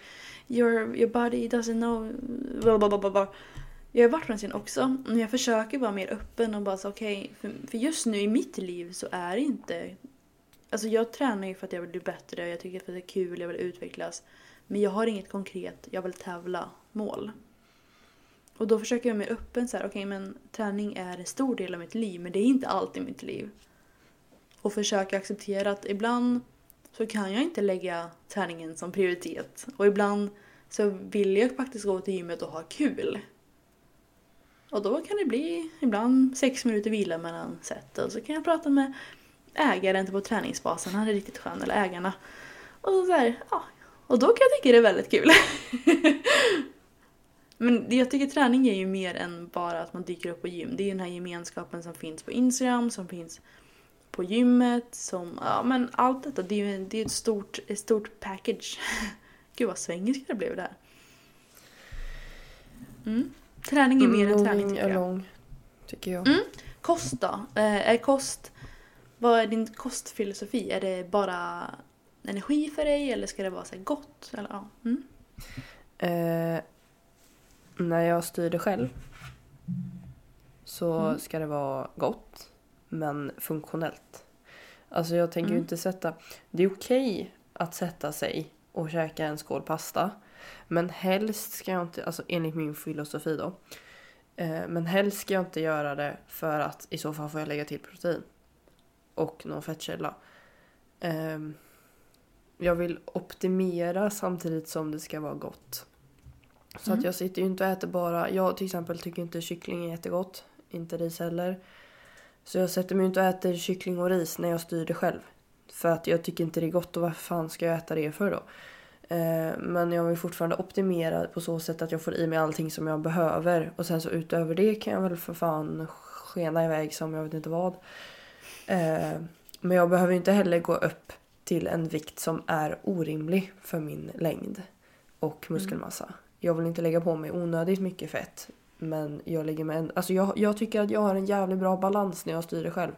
A: your, your body doesn't know... Blah, blah, blah, blah, blah. Jag har varit på den sidan också. Men jag försöker vara mer öppen och bara så okej. för, för just nu i mitt liv så är det inte... Alltså jag tränar ju för att jag vill bli bättre. Jag tycker att det är kul, jag vill utvecklas. Men jag har inget konkret, jag vill tävla, mål. Och då försöker jag vara mer öppen så här, okej men träning är en stor del av mitt liv men det är inte allt i mitt liv. Och försöka acceptera att ibland så kan jag inte lägga träningen som prioritet. Och ibland så vill jag faktiskt gå till gymmet och ha kul. Och då kan det bli ibland sex minuter vila mellan set. Och så kan jag prata med ägaren på träningsbasen, han är riktigt skön, eller ägarna. Och så där, ja. Och då kan jag tycka det är väldigt kul. Men jag tycker träning är ju mer än bara att man dyker upp på gym. Det är ju den här gemenskapen som finns på Instagram, som finns på gymmet, som, ja men allt detta, det är ju det är ett, stort, ett stort package. Gud vad svengelska det blev där. Mm. Träning är mer än träning tycker jag.
B: along, tycker jag.
A: Mm. Kost då? Eh, är kost, vad är din kostfilosofi? Är det bara energi för dig eller ska det vara så gott? Eller, ja. mm.
B: Eh, när jag styr det själv så
A: Mm.
B: ska det vara gott men funktionellt. Alltså jag tänker ju
A: Mm.
B: inte sätta... Det är okej att sätta sig och käka en skål pasta. Men helst ska jag inte, alltså enligt min filosofi då. Eh, men helst ska jag inte göra det för att i så fall får jag lägga till protein. Och någon fettkälla. Ehm, jag vill optimera samtidigt som det ska vara gott. Så
A: Mm.
B: att jag sitter ju inte och äter bara, jag till exempel tycker inte kyckling är jättegott. Inte ris heller. Så jag sätter mig inte och äter kyckling och ris när jag styr det själv. För att jag tycker inte det är gott och varför fan ska jag äta det för då? Eh, men jag vill fortfarande optimera på så sätt att jag får i mig allting som jag behöver. Och sen så utöver det kan jag väl för fan skena iväg som jag vet inte vad. Eh, men jag behöver inte heller gå upp till en vikt som är orimlig för min längd och muskelmassa. Jag vill inte lägga på mig onödigt mycket fett. Men jag lägger mig en, alltså jag, jag tycker att jag har en jävligt bra balans när jag styr det själv.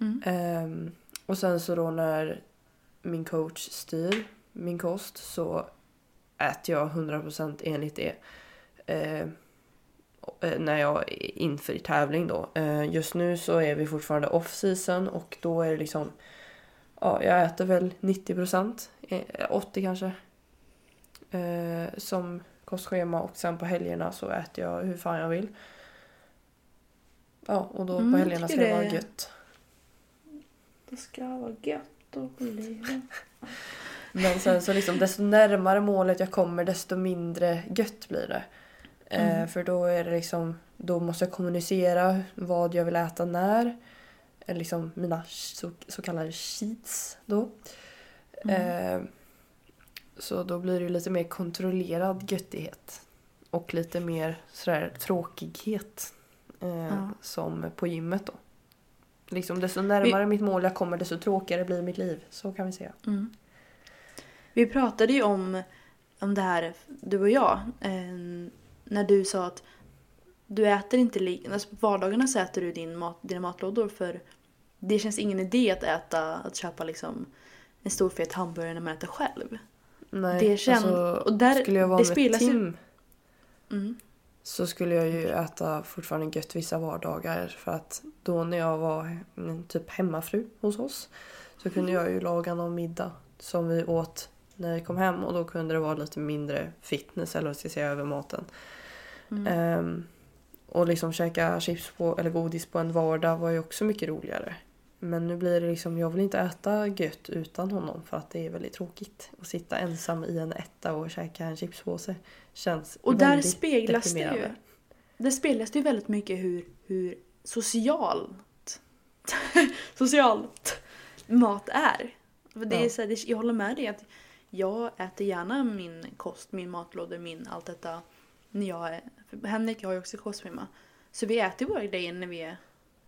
A: Mm.
B: Ehm, och sen så då när min coach styr min kost så äter jag 100% enligt det. Eh, när jag är inför tävling då. Ehm, just nu så är vi fortfarande off season och då är det liksom Ja, jag äter väl 90%, eh, 80 kanske. Eh, som kostschema och sen på helgerna så äter jag hur fan jag vill. Ja, och då
A: Mm,
B: på helgerna ska det vara gött.
A: Det ska vara gött och livet.
B: Men sen så liksom desto närmare målet jag kommer desto mindre gött blir det. Eh,
A: Mm.
B: för då är det liksom, då måste jag kommunicera vad jag vill äta när. Eh, Liksom mina så, så kallade cheats då.
A: Mm.
B: Eh, så då blir det lite mer kontrollerad göttighet. Och lite mer sådär tråkighet. Eh,
A: Ja.
B: Som på gymmet då. Liksom desto närmare mitt mål jag kommer desto tråkigare blir mitt liv. Så kan vi säga.
A: Mm. Vi pratade ju om, om det här, du och jag, eh, när du sa att du äter inte lika, alltså på vardagarna så äter du din mat, dina matlådor för det känns ingen idé att äta, att köpa liksom en stor fet hamburgare när man äter själv.
B: Nej,
A: Det känns-
B: alltså,
A: och där-
B: skulle jag vara
A: det
B: med
A: spelas ju-
B: Tim
A: Mm.
B: så skulle jag ju äta fortfarande gött vissa vardagar för att då när jag var typ hemmafru hos oss så kunde jag ju laga någon middag som vi åt när vi kom hem och då kunde det vara lite mindre fitness eller vad ska jag säga över maten.
A: Mm.
B: Ehm, och liksom käka chips på, eller godis på en vardag var ju också mycket roligare. Men nu blir det liksom, jag vill inte äta gött utan honom för att det är väldigt tråkigt. Att sitta ensam i en etta och käka en chipspåse känns
A: Och där
B: väldigt
A: speglas det ju. Där speglas det ju väldigt mycket hur, hur socialt socialt mat är. För det är
B: Ja.
A: så här, jag håller med dig att jag äter gärna min kost, min matlåda, min allt detta. När jag är, Henrik har ju också kostschema. Så vi äter våra grejer när vi är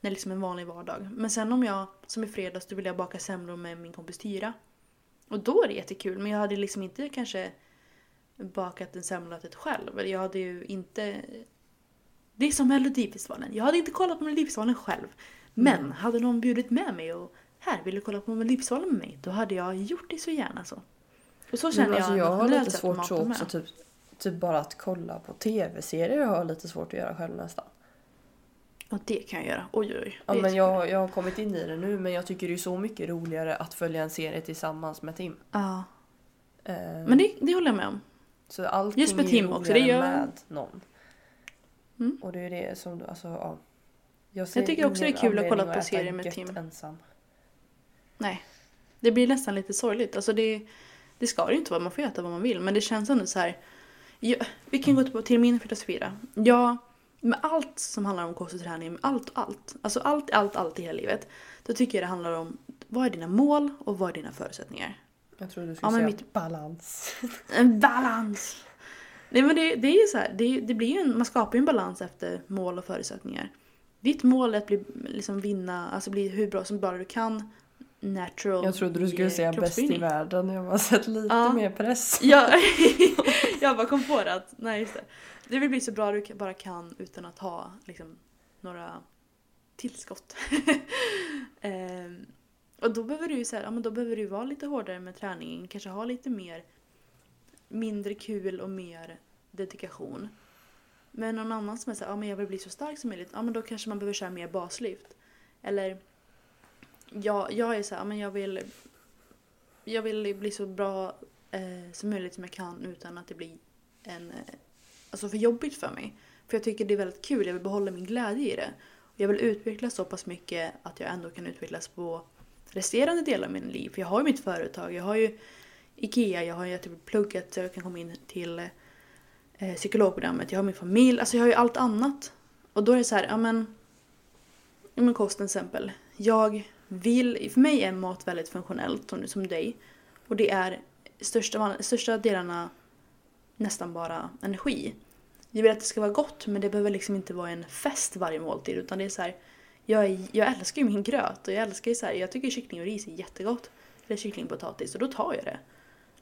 A: när det liksom är en vanlig vardag. Men sen om jag, som i fredags, då vill jag baka semlor med min kompis Tyra. Och då är det jättekul. Men jag hade liksom inte kanske bakat en semla till själv. Jag hade ju inte... Det är som Melodifestivalen. Jag hade inte kollat på Melodifestivalen själv. Men
B: Mm.
A: hade någon bjudit med mig och här, vill du kolla på Melodifestivalen med mig? Då hade jag gjort det så gärna så. Och så känner
B: alltså
A: jag
B: jag har lite svårt så också, typ, typ bara att kolla på tv-serier jag har lite svårt att göra själv nästan.
A: Och det kan jag göra. Oj, oj, oj.
B: Ja, men jag, jag har kommit in i det nu men jag tycker det är så mycket roligare att följa en serie tillsammans med Tim.
A: Ja.
B: Ehm,
A: Men det, det håller jag med om.
B: Så allting
A: Just med
B: är
A: Tim
B: roligare
A: också, det gör-
B: med någon.
A: Mm.
B: Och det är det som, du- alltså ja. Jag,
A: tycker också det är
B: ingen
A: kul att kolla
B: anledning
A: på
B: äta
A: serier med
B: gött
A: Tim.
B: ensam.
A: Nej. Det blir nästan lite sorgligt. Alltså det, det ska det ju inte vara, man får äta vad man vill. Men det känns ändå så här. Jag, vi kan gå till min filosofi då. Jag, med allt som handlar om kost och träning, med allt och allt, alltså allt, allt, allt i hela livet. Då tycker jag det handlar om vad är dina mål och vad är dina förutsättningar.
B: Jag tror du skulle
A: Ja,
B: säga
A: mitt-
B: balans.
A: En balans! Nej men det, det är ju så här, det, det blir ju en, man skapar ju en balans efter mål och förutsättningar. Ditt mål är att bli, liksom vinna, alltså bli hur bra som bara du kan natural
B: Jag trodde du skulle
A: eh,
B: säga bäst i världen. Jag har sett lite
A: Ja.
B: mer press.
A: Ja, jag bara kom på det att, nej just det. Du vill bli så bra du bara kan utan att ha liksom några tillskott. Ehm, och då behöver du ju så här, ja, men då behöver du vara lite hårdare med träningen, kanske ha lite mer mindre kul och mer dedikation. Men någon annan som är så här, ja men jag vill bli så stark som möjligt, ja men då kanske man behöver köra mer baslyft. Eller jag, jag är så här, ja men jag vill jag vill bli så bra eh, som möjligt som jag kan utan att det blir en, eh, alltså för jobbigt för mig. För jag tycker det är väldigt kul, jag vill behålla min glädje i det. Jag vill utvecklas så pass mycket att jag ändå kan utvecklas på resterande delar av min liv. För jag har ju mitt företag, jag har ju IKEA, jag har ju typ pluggat så jag kan komma in till eh, psykologprogrammet, jag har min familj, alltså jag har ju allt annat. Och då är det så här, ja men, ja men kosten till exempel. Jag vill, för mig är mat väldigt funktionellt som, som dig. Och det är största, största delarna nästan bara energi. Jag vill att det ska vara gott men det behöver liksom inte vara en fest varje måltid utan det är så här, jag, är, jag älskar ju min gröt och jag älskar ju så här, jag tycker kyckling och ris är jättegott. Eller kyckling och potatis och då tar jag det.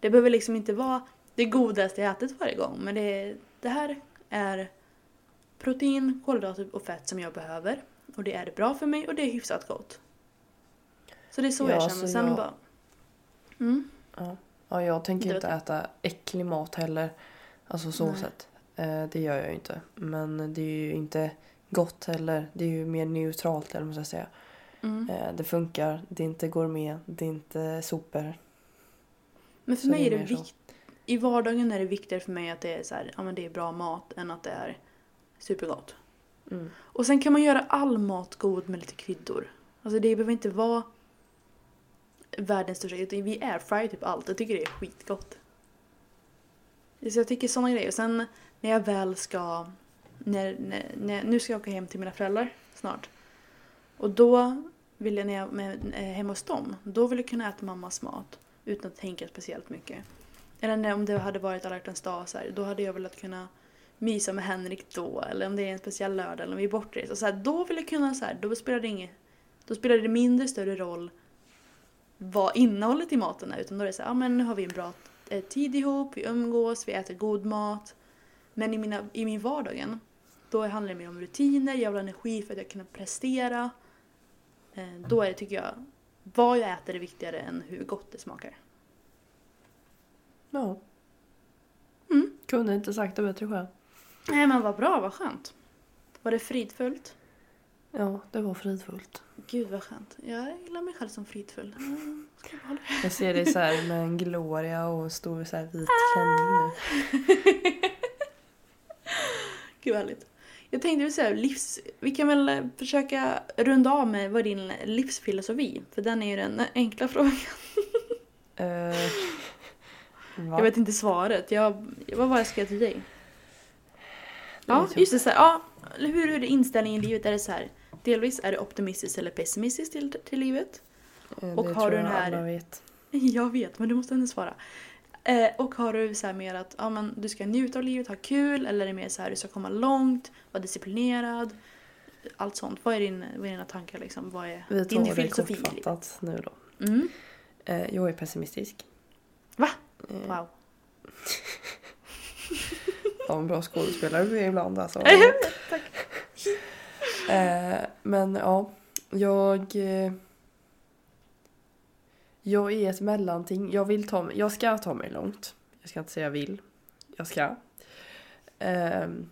A: Det behöver liksom inte vara det godaste jag ätit varje gång men det, det här är protein, kolhydrater och fett som jag behöver. Och det är bra för mig och det är hyfsat gott. Så det är så
B: Ja,
A: jag känner. Sen
B: jag-
A: bara... Mm.
B: Ja. ja, jag tänker
A: Det
B: inte äta äcklig mat heller. Alltså så
A: Nej.
B: sett. Eh, det gör jag ju inte. Men det är ju inte gott heller. Det är ju mer neutralt eller vad man ska säga.
A: Mm.
B: Eh, det funkar. Det är inte gourmet. Det är inte sopor.
A: Men för
B: Så
A: mig
B: det
A: är det
B: så.
A: viktigt. I vardagen är det viktigare för mig att det är, så här, ja, men det är bra mat än att det är supergott.
B: Mm.
A: Och sen kan man göra all mat god med lite kryddor. Alltså det behöver inte vara världens största utan Vi airfryar typ allt. Jag tycker det är skitgott. Så jag tycker sådana grejer. Och sen när jag väl ska... När, när, när, nu ska jag åka hem till mina föräldrar snart. Och då vill jag när jag är eh, hemma hos dem, då vill jag kunna äta mammas mat utan att tänka speciellt mycket. Eller när, om det hade varit alla hjärtans dag så här, då hade jag velat kunna mysa med Henrik då. Eller om det är en speciell lördag eller om vi är bortresta. Så här, då vill jag kunna så här, då spelar det inget, då spelar det mindre större roll vad innehållet i maten är. Utan då är det så här, ja men nu har vi en bra eh, tid ihop, vi umgås, vi äter god mat. Men i, mina, i min vardagen, då handlar det mer om rutiner, jag vill ha energi för att jag kan prestera. Eh, då är det, tycker jag, vad jag äter är viktigare än hur gott det smakar.
B: Ja.
A: Mm.
B: Kunde inte sagt det bättre själv.
A: Nej men vad bra, vad skönt. Var det fridfullt?
B: Ja, det var fridfullt.
A: Gud vad skönt. Jag gillar mig själv som fridfull. Mm, jag
B: ser dig så här med en gloria och en stor så här vit klänning nu.
A: Gud vad härligt. Jag tänkte säga livs... Vi kan väl försöka runda av med vad din livsfilosofi. För den är ju den enkla frågan.
B: Va?
A: Jag vet inte svaret. Jag, vad var jag skrev till dig? Ja,
B: jag
A: just det. Så här, ja, hur är det inställningen i livet? Är det så här? Delvis är det optimistiskt eller pessimistiskt till, till livet. Och
B: det
A: har
B: tror
A: du
B: jag
A: den här-
B: alla vet.
A: Jag vet, men du måste ändå svara. Eh, och har du så här mer att ja, men du ska njuta av livet, ha kul eller är det mer så här du ska komma långt, vara disciplinerad? Allt sånt. Vad är, din, vad är dina tankar liksom? Vad är
B: Vi
A: din
B: tar det
A: filosofi i livet?
B: kortfattat nu då.
A: Mm.
B: Eh, jag är pessimistisk.
A: Va?
B: Eh,
A: Wow.
B: Ja, en bra skådespelare vi är ibland alltså.
A: Tack.
B: Eh, men ja, jag... Jag är ett mellanting. Jag, vill ta, mig- jag ska ta mig långt. Jag ska inte säga vill. Jag ska. Ehm,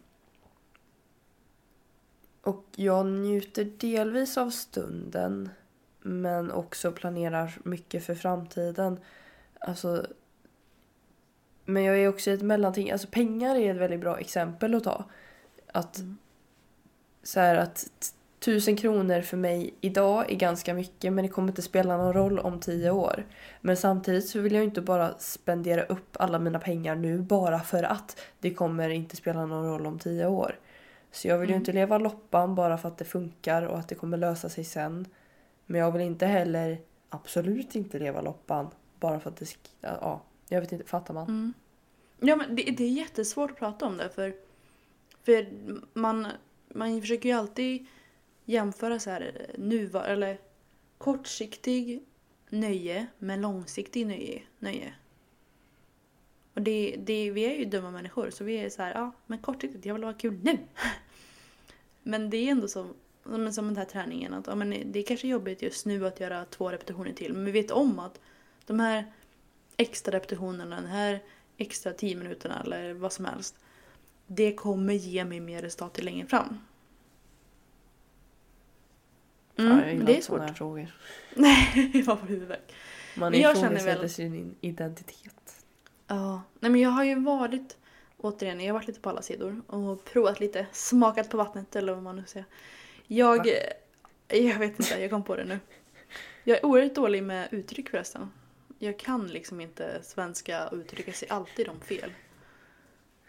B: och jag njuter delvis av stunden. Men också planerar mycket för framtiden. Alltså... Men jag är också ett mellanting. Alltså pengar är ett väldigt bra exempel att ta. Att
A: Mm.
B: så här att tusen kronor för mig idag är ganska mycket men det kommer inte spela någon roll om tio år. Men samtidigt så vill jag inte bara spendera upp alla mina pengar nu bara för att det kommer inte spela någon roll om tio år. Så jag vill ju
A: Mm.
B: inte leva loppan bara för att det funkar och att det kommer lösa sig sen. Men jag vill inte heller absolut inte leva loppan bara för att det... Ja, jag vet inte. Fattar man?
A: Mm. Ja men det, det är jättesvårt att prata om det för, för man, man försöker ju alltid jämföra så här nuvar, eller kortsiktig nöje med långsiktig nöje. nöje. Och det, det, vi är ju dumma människor så vi är så här, ja men kortsiktigt, jag vill ha kul nu. Men det är ändå som, men som den här träningen, att ja, men det är kanske jobbigt just nu att göra två repetitioner till men vi vet om att de här extra repetitionerna, den här extra 10 minuterna eller vad som helst. Det kommer ge mig mer resultat längre fram. Mm,
B: ja,
A: det är svårt.
B: här frågor.
A: Nej, jag på huvudvärk.
B: Man
A: Men jag
B: ifrågasätter
A: väl-
B: sin identitet.
A: Ja, nej men jag har ju varit, återigen, jag har varit lite på alla sidor och provat lite, smakat på vattnet eller vad man nu säger. Jag,
B: Va?
A: jag vet inte, jag kom på det nu. Jag är oerhört dålig med uttryck förresten. Jag kan liksom inte svenska och uttrycka sig alltid om fel.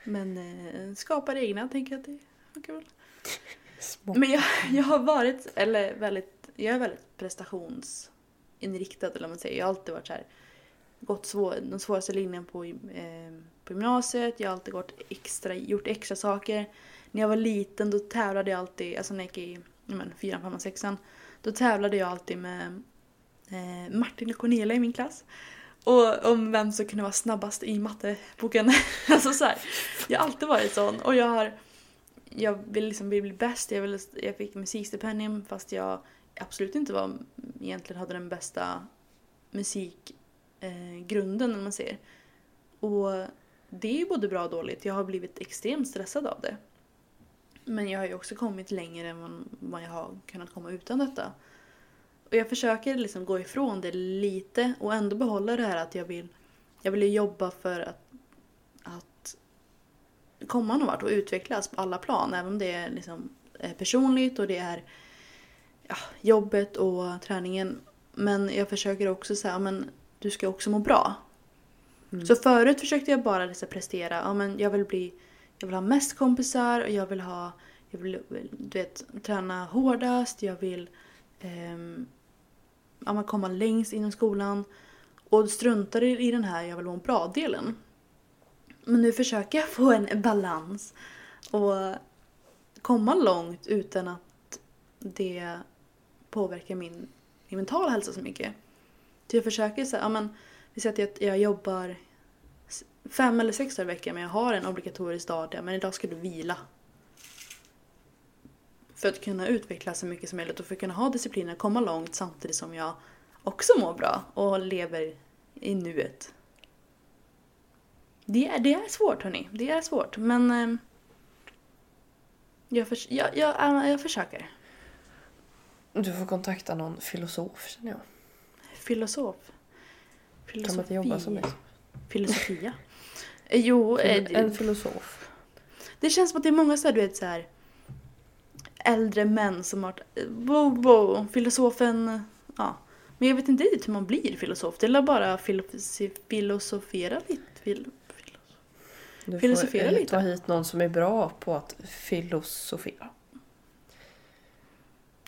A: Men eh, skapar egna tänker jag att det funkar väl.
B: Små.
A: Men jag, jag har varit, eller väldigt, jag är väldigt prestationsinriktad eller vad man säger. Jag har alltid varit så här, gått svår, den svåraste linjen på, eh, på gymnasiet. Jag har alltid gått extra, gjort extra saker. När jag var liten då tävlade jag alltid, alltså när jag gick i men, fyran, femman, sexan. Då tävlade jag alltid med eh, Martin och Cornelia i min klass. Och om vem som kunde vara snabbast i matteboken. alltså så här, jag har alltid varit sån. Och jag har jag vill liksom bli bäst. Jag, ville, jag fick musikstipendium fast jag absolut inte var, egentligen hade den bästa musikgrunden eh, om man säger. Och det är ju både bra och dåligt. Jag har blivit extremt stressad av det. Men jag har ju också kommit längre än vad- jag har kunnat komma utan detta. Och jag försöker liksom gå ifrån det lite och ändå behålla det här att jag vill, jag vill jobba för att komma någon vart och utvecklas på alla plan. Även om det är liksom eh, personligt och det är ja, jobbet och träningen. Men jag försöker också säga, men du ska också må bra.
B: Mm.
A: Så förut försökte jag bara liksom prestera, ja men jag vill bli, jag vill ha mest kompisar och jag vill ha, jag vill du vet, träna hårdast, jag vill ehm, ja, komma längst inom skolan. Och struntade i den här jag vill må bra-delen. Men nu försöker jag få en balans och komma långt utan att det påverkar min, min mentala hälsa så mycket. Så jag försöker säga, ja men vi säger att jag, jag jobbar fem eller sex dagar i veckan men jag har en obligatorisk dag där men idag ska du vila. För att kunna utvecklas så mycket som möjligt och för att kunna ha disciplinen och komma långt samtidigt som jag också mår bra och lever i nuet. Det är, det är svårt hörni, det är svårt men eh, jag, förs- jag, jag, jag, försöker.
B: Du får kontakta någon filosof känner jag.
A: Filosof.
B: Kan man inte jobba som det?
A: Filosofia. Eh, Jo, eh,
B: En filosof.
A: det känns som att det är många så här, du vet så här äldre män som har bo, bo, filosofen, ja. Men jag vet inte riktigt hur man blir filosof. Det är bara filosofi- filosofera lite. Fil,
B: Du
A: Filosofera
B: får eh,
A: lite.
B: ta hit någon som är bra på att filosofera.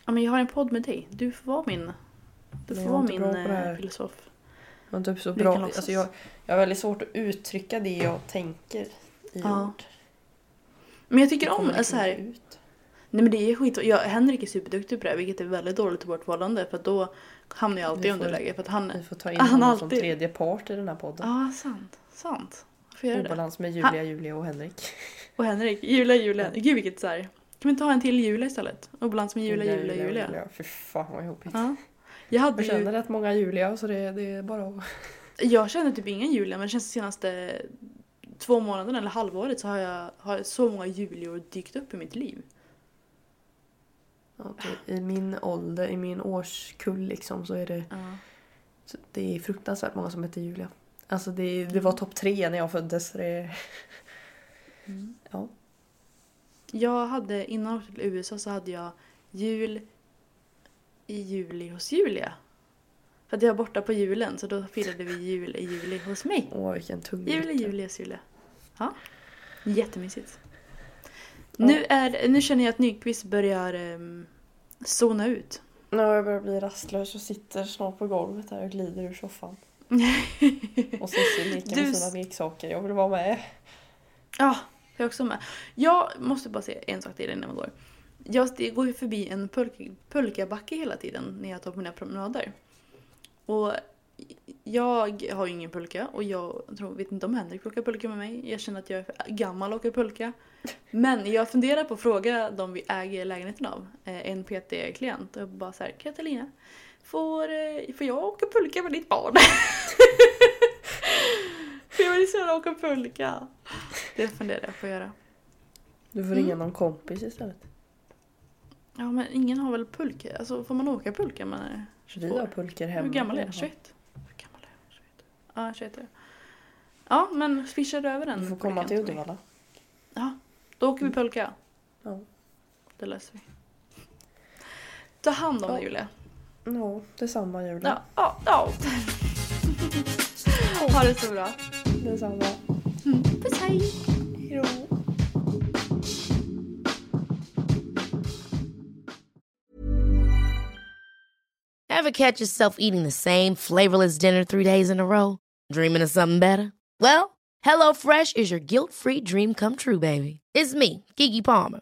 A: ja, men jag har en podd med dig. Du får vara min, du får
B: jag är
A: vara min eh, filosof.
B: Men typ så bra. Alltså jag, jag har väldigt svårt att uttrycka det jag tänker i
A: Ja.
B: ord.
A: Men jag tycker om så
B: liksom
A: här,
B: ut.
A: nej men det är skit. Jag, Henrik är superduktig på det vilket är väldigt dåligt förhållande för då hamnar jag alltid i underläge för att han,
B: Vi får ta in
A: Han
B: honom som
A: alltid-
B: tredje part i den här podden.
A: ja sant, sant. Får göra det.
B: Obalans med Julia, Julia och Henrik.
A: Och Henrik, Julia, Julia. Gud vilket så här. Kan vi inte ha en till Julia istället? Och balans med Julia, Julia, Julia.
B: Fy fan vad jobbigt.
A: Ja. Jag hade
B: Jag
A: ju,
B: känner rätt många Julia så det, det är bara att...
A: jag känner typ ingen Julia men det känns de senaste två månaderna eller halvåret så har jag har så många Julior dykt upp i mitt liv.
B: Ja, det- I min ålder, i min årskull liksom så är det,
A: Ja.
B: så det är fruktansvärt många som heter Julia. Alltså det, det var topp tre när jag föddes. Det,
A: Mm.
B: ja.
A: Jag hade, innan jag åkte till USA så hade jag jul i juli hos Julia. För att jag var borta på julen så då firade vi jul i juli hos mig.
B: Åh vilken tung
A: Jul i juli hos Julia. Ja. Jättemysigt. Nu, är, nu känner jag att Nyqvist börjar um, zona ut.
B: Ja, jag börjar bli rastlös och sitter snart på golvet här och glider ur soffan. Och Cissi leker med
A: Du-
B: sina leksaker. Jag vill vara med.
A: Ja, jag är också med. Jag måste bara säga en sak till innan vi går. Jag går ju förbi en pulk- pulkabacke hela tiden när jag tar på mina promenader. Och jag har ju ingen pulka och jag tror, vet inte om Henrik åker pulka med mig. Jag känner att jag är för gammal att åka pulka. Men jag funderar på att fråga de vi äger lägenheten av, eh, en PT-klient, och bara så här, Katalina, får, eh, får jag åka pulka med ditt barn? för jag vill så gärna åka pulka. Det funderar jag på att göra.
B: Du får
A: Mm.
B: ringa någon kompis istället.
A: Ja men ingen har väl pulka? Alltså får man åka pulka? Är
B: Vi
A: 22
B: har pulkor hemma.
A: Hur gammal är jag? 21? Hur gammal är jag? 21? Ja, 21 är jag. Ja men swishar du över den
B: Du får komma till? Uddevalla.
A: Ja, då åker vi pulka.
B: Ja.
A: Det löser vi. Ta hand om dig Julia.
B: Ja, detsamma Julia.
A: Ja, ja, ja. Ha det så bra.
B: Detsamma.
A: Puss hej!
B: Hejdå.
C: Ever catch yourself eating the same flavorless dinner three days in a row? Dreaming of something better? Well, HelloFresh is your guilt-free dream come true, baby. It's me, Gigi Palmer.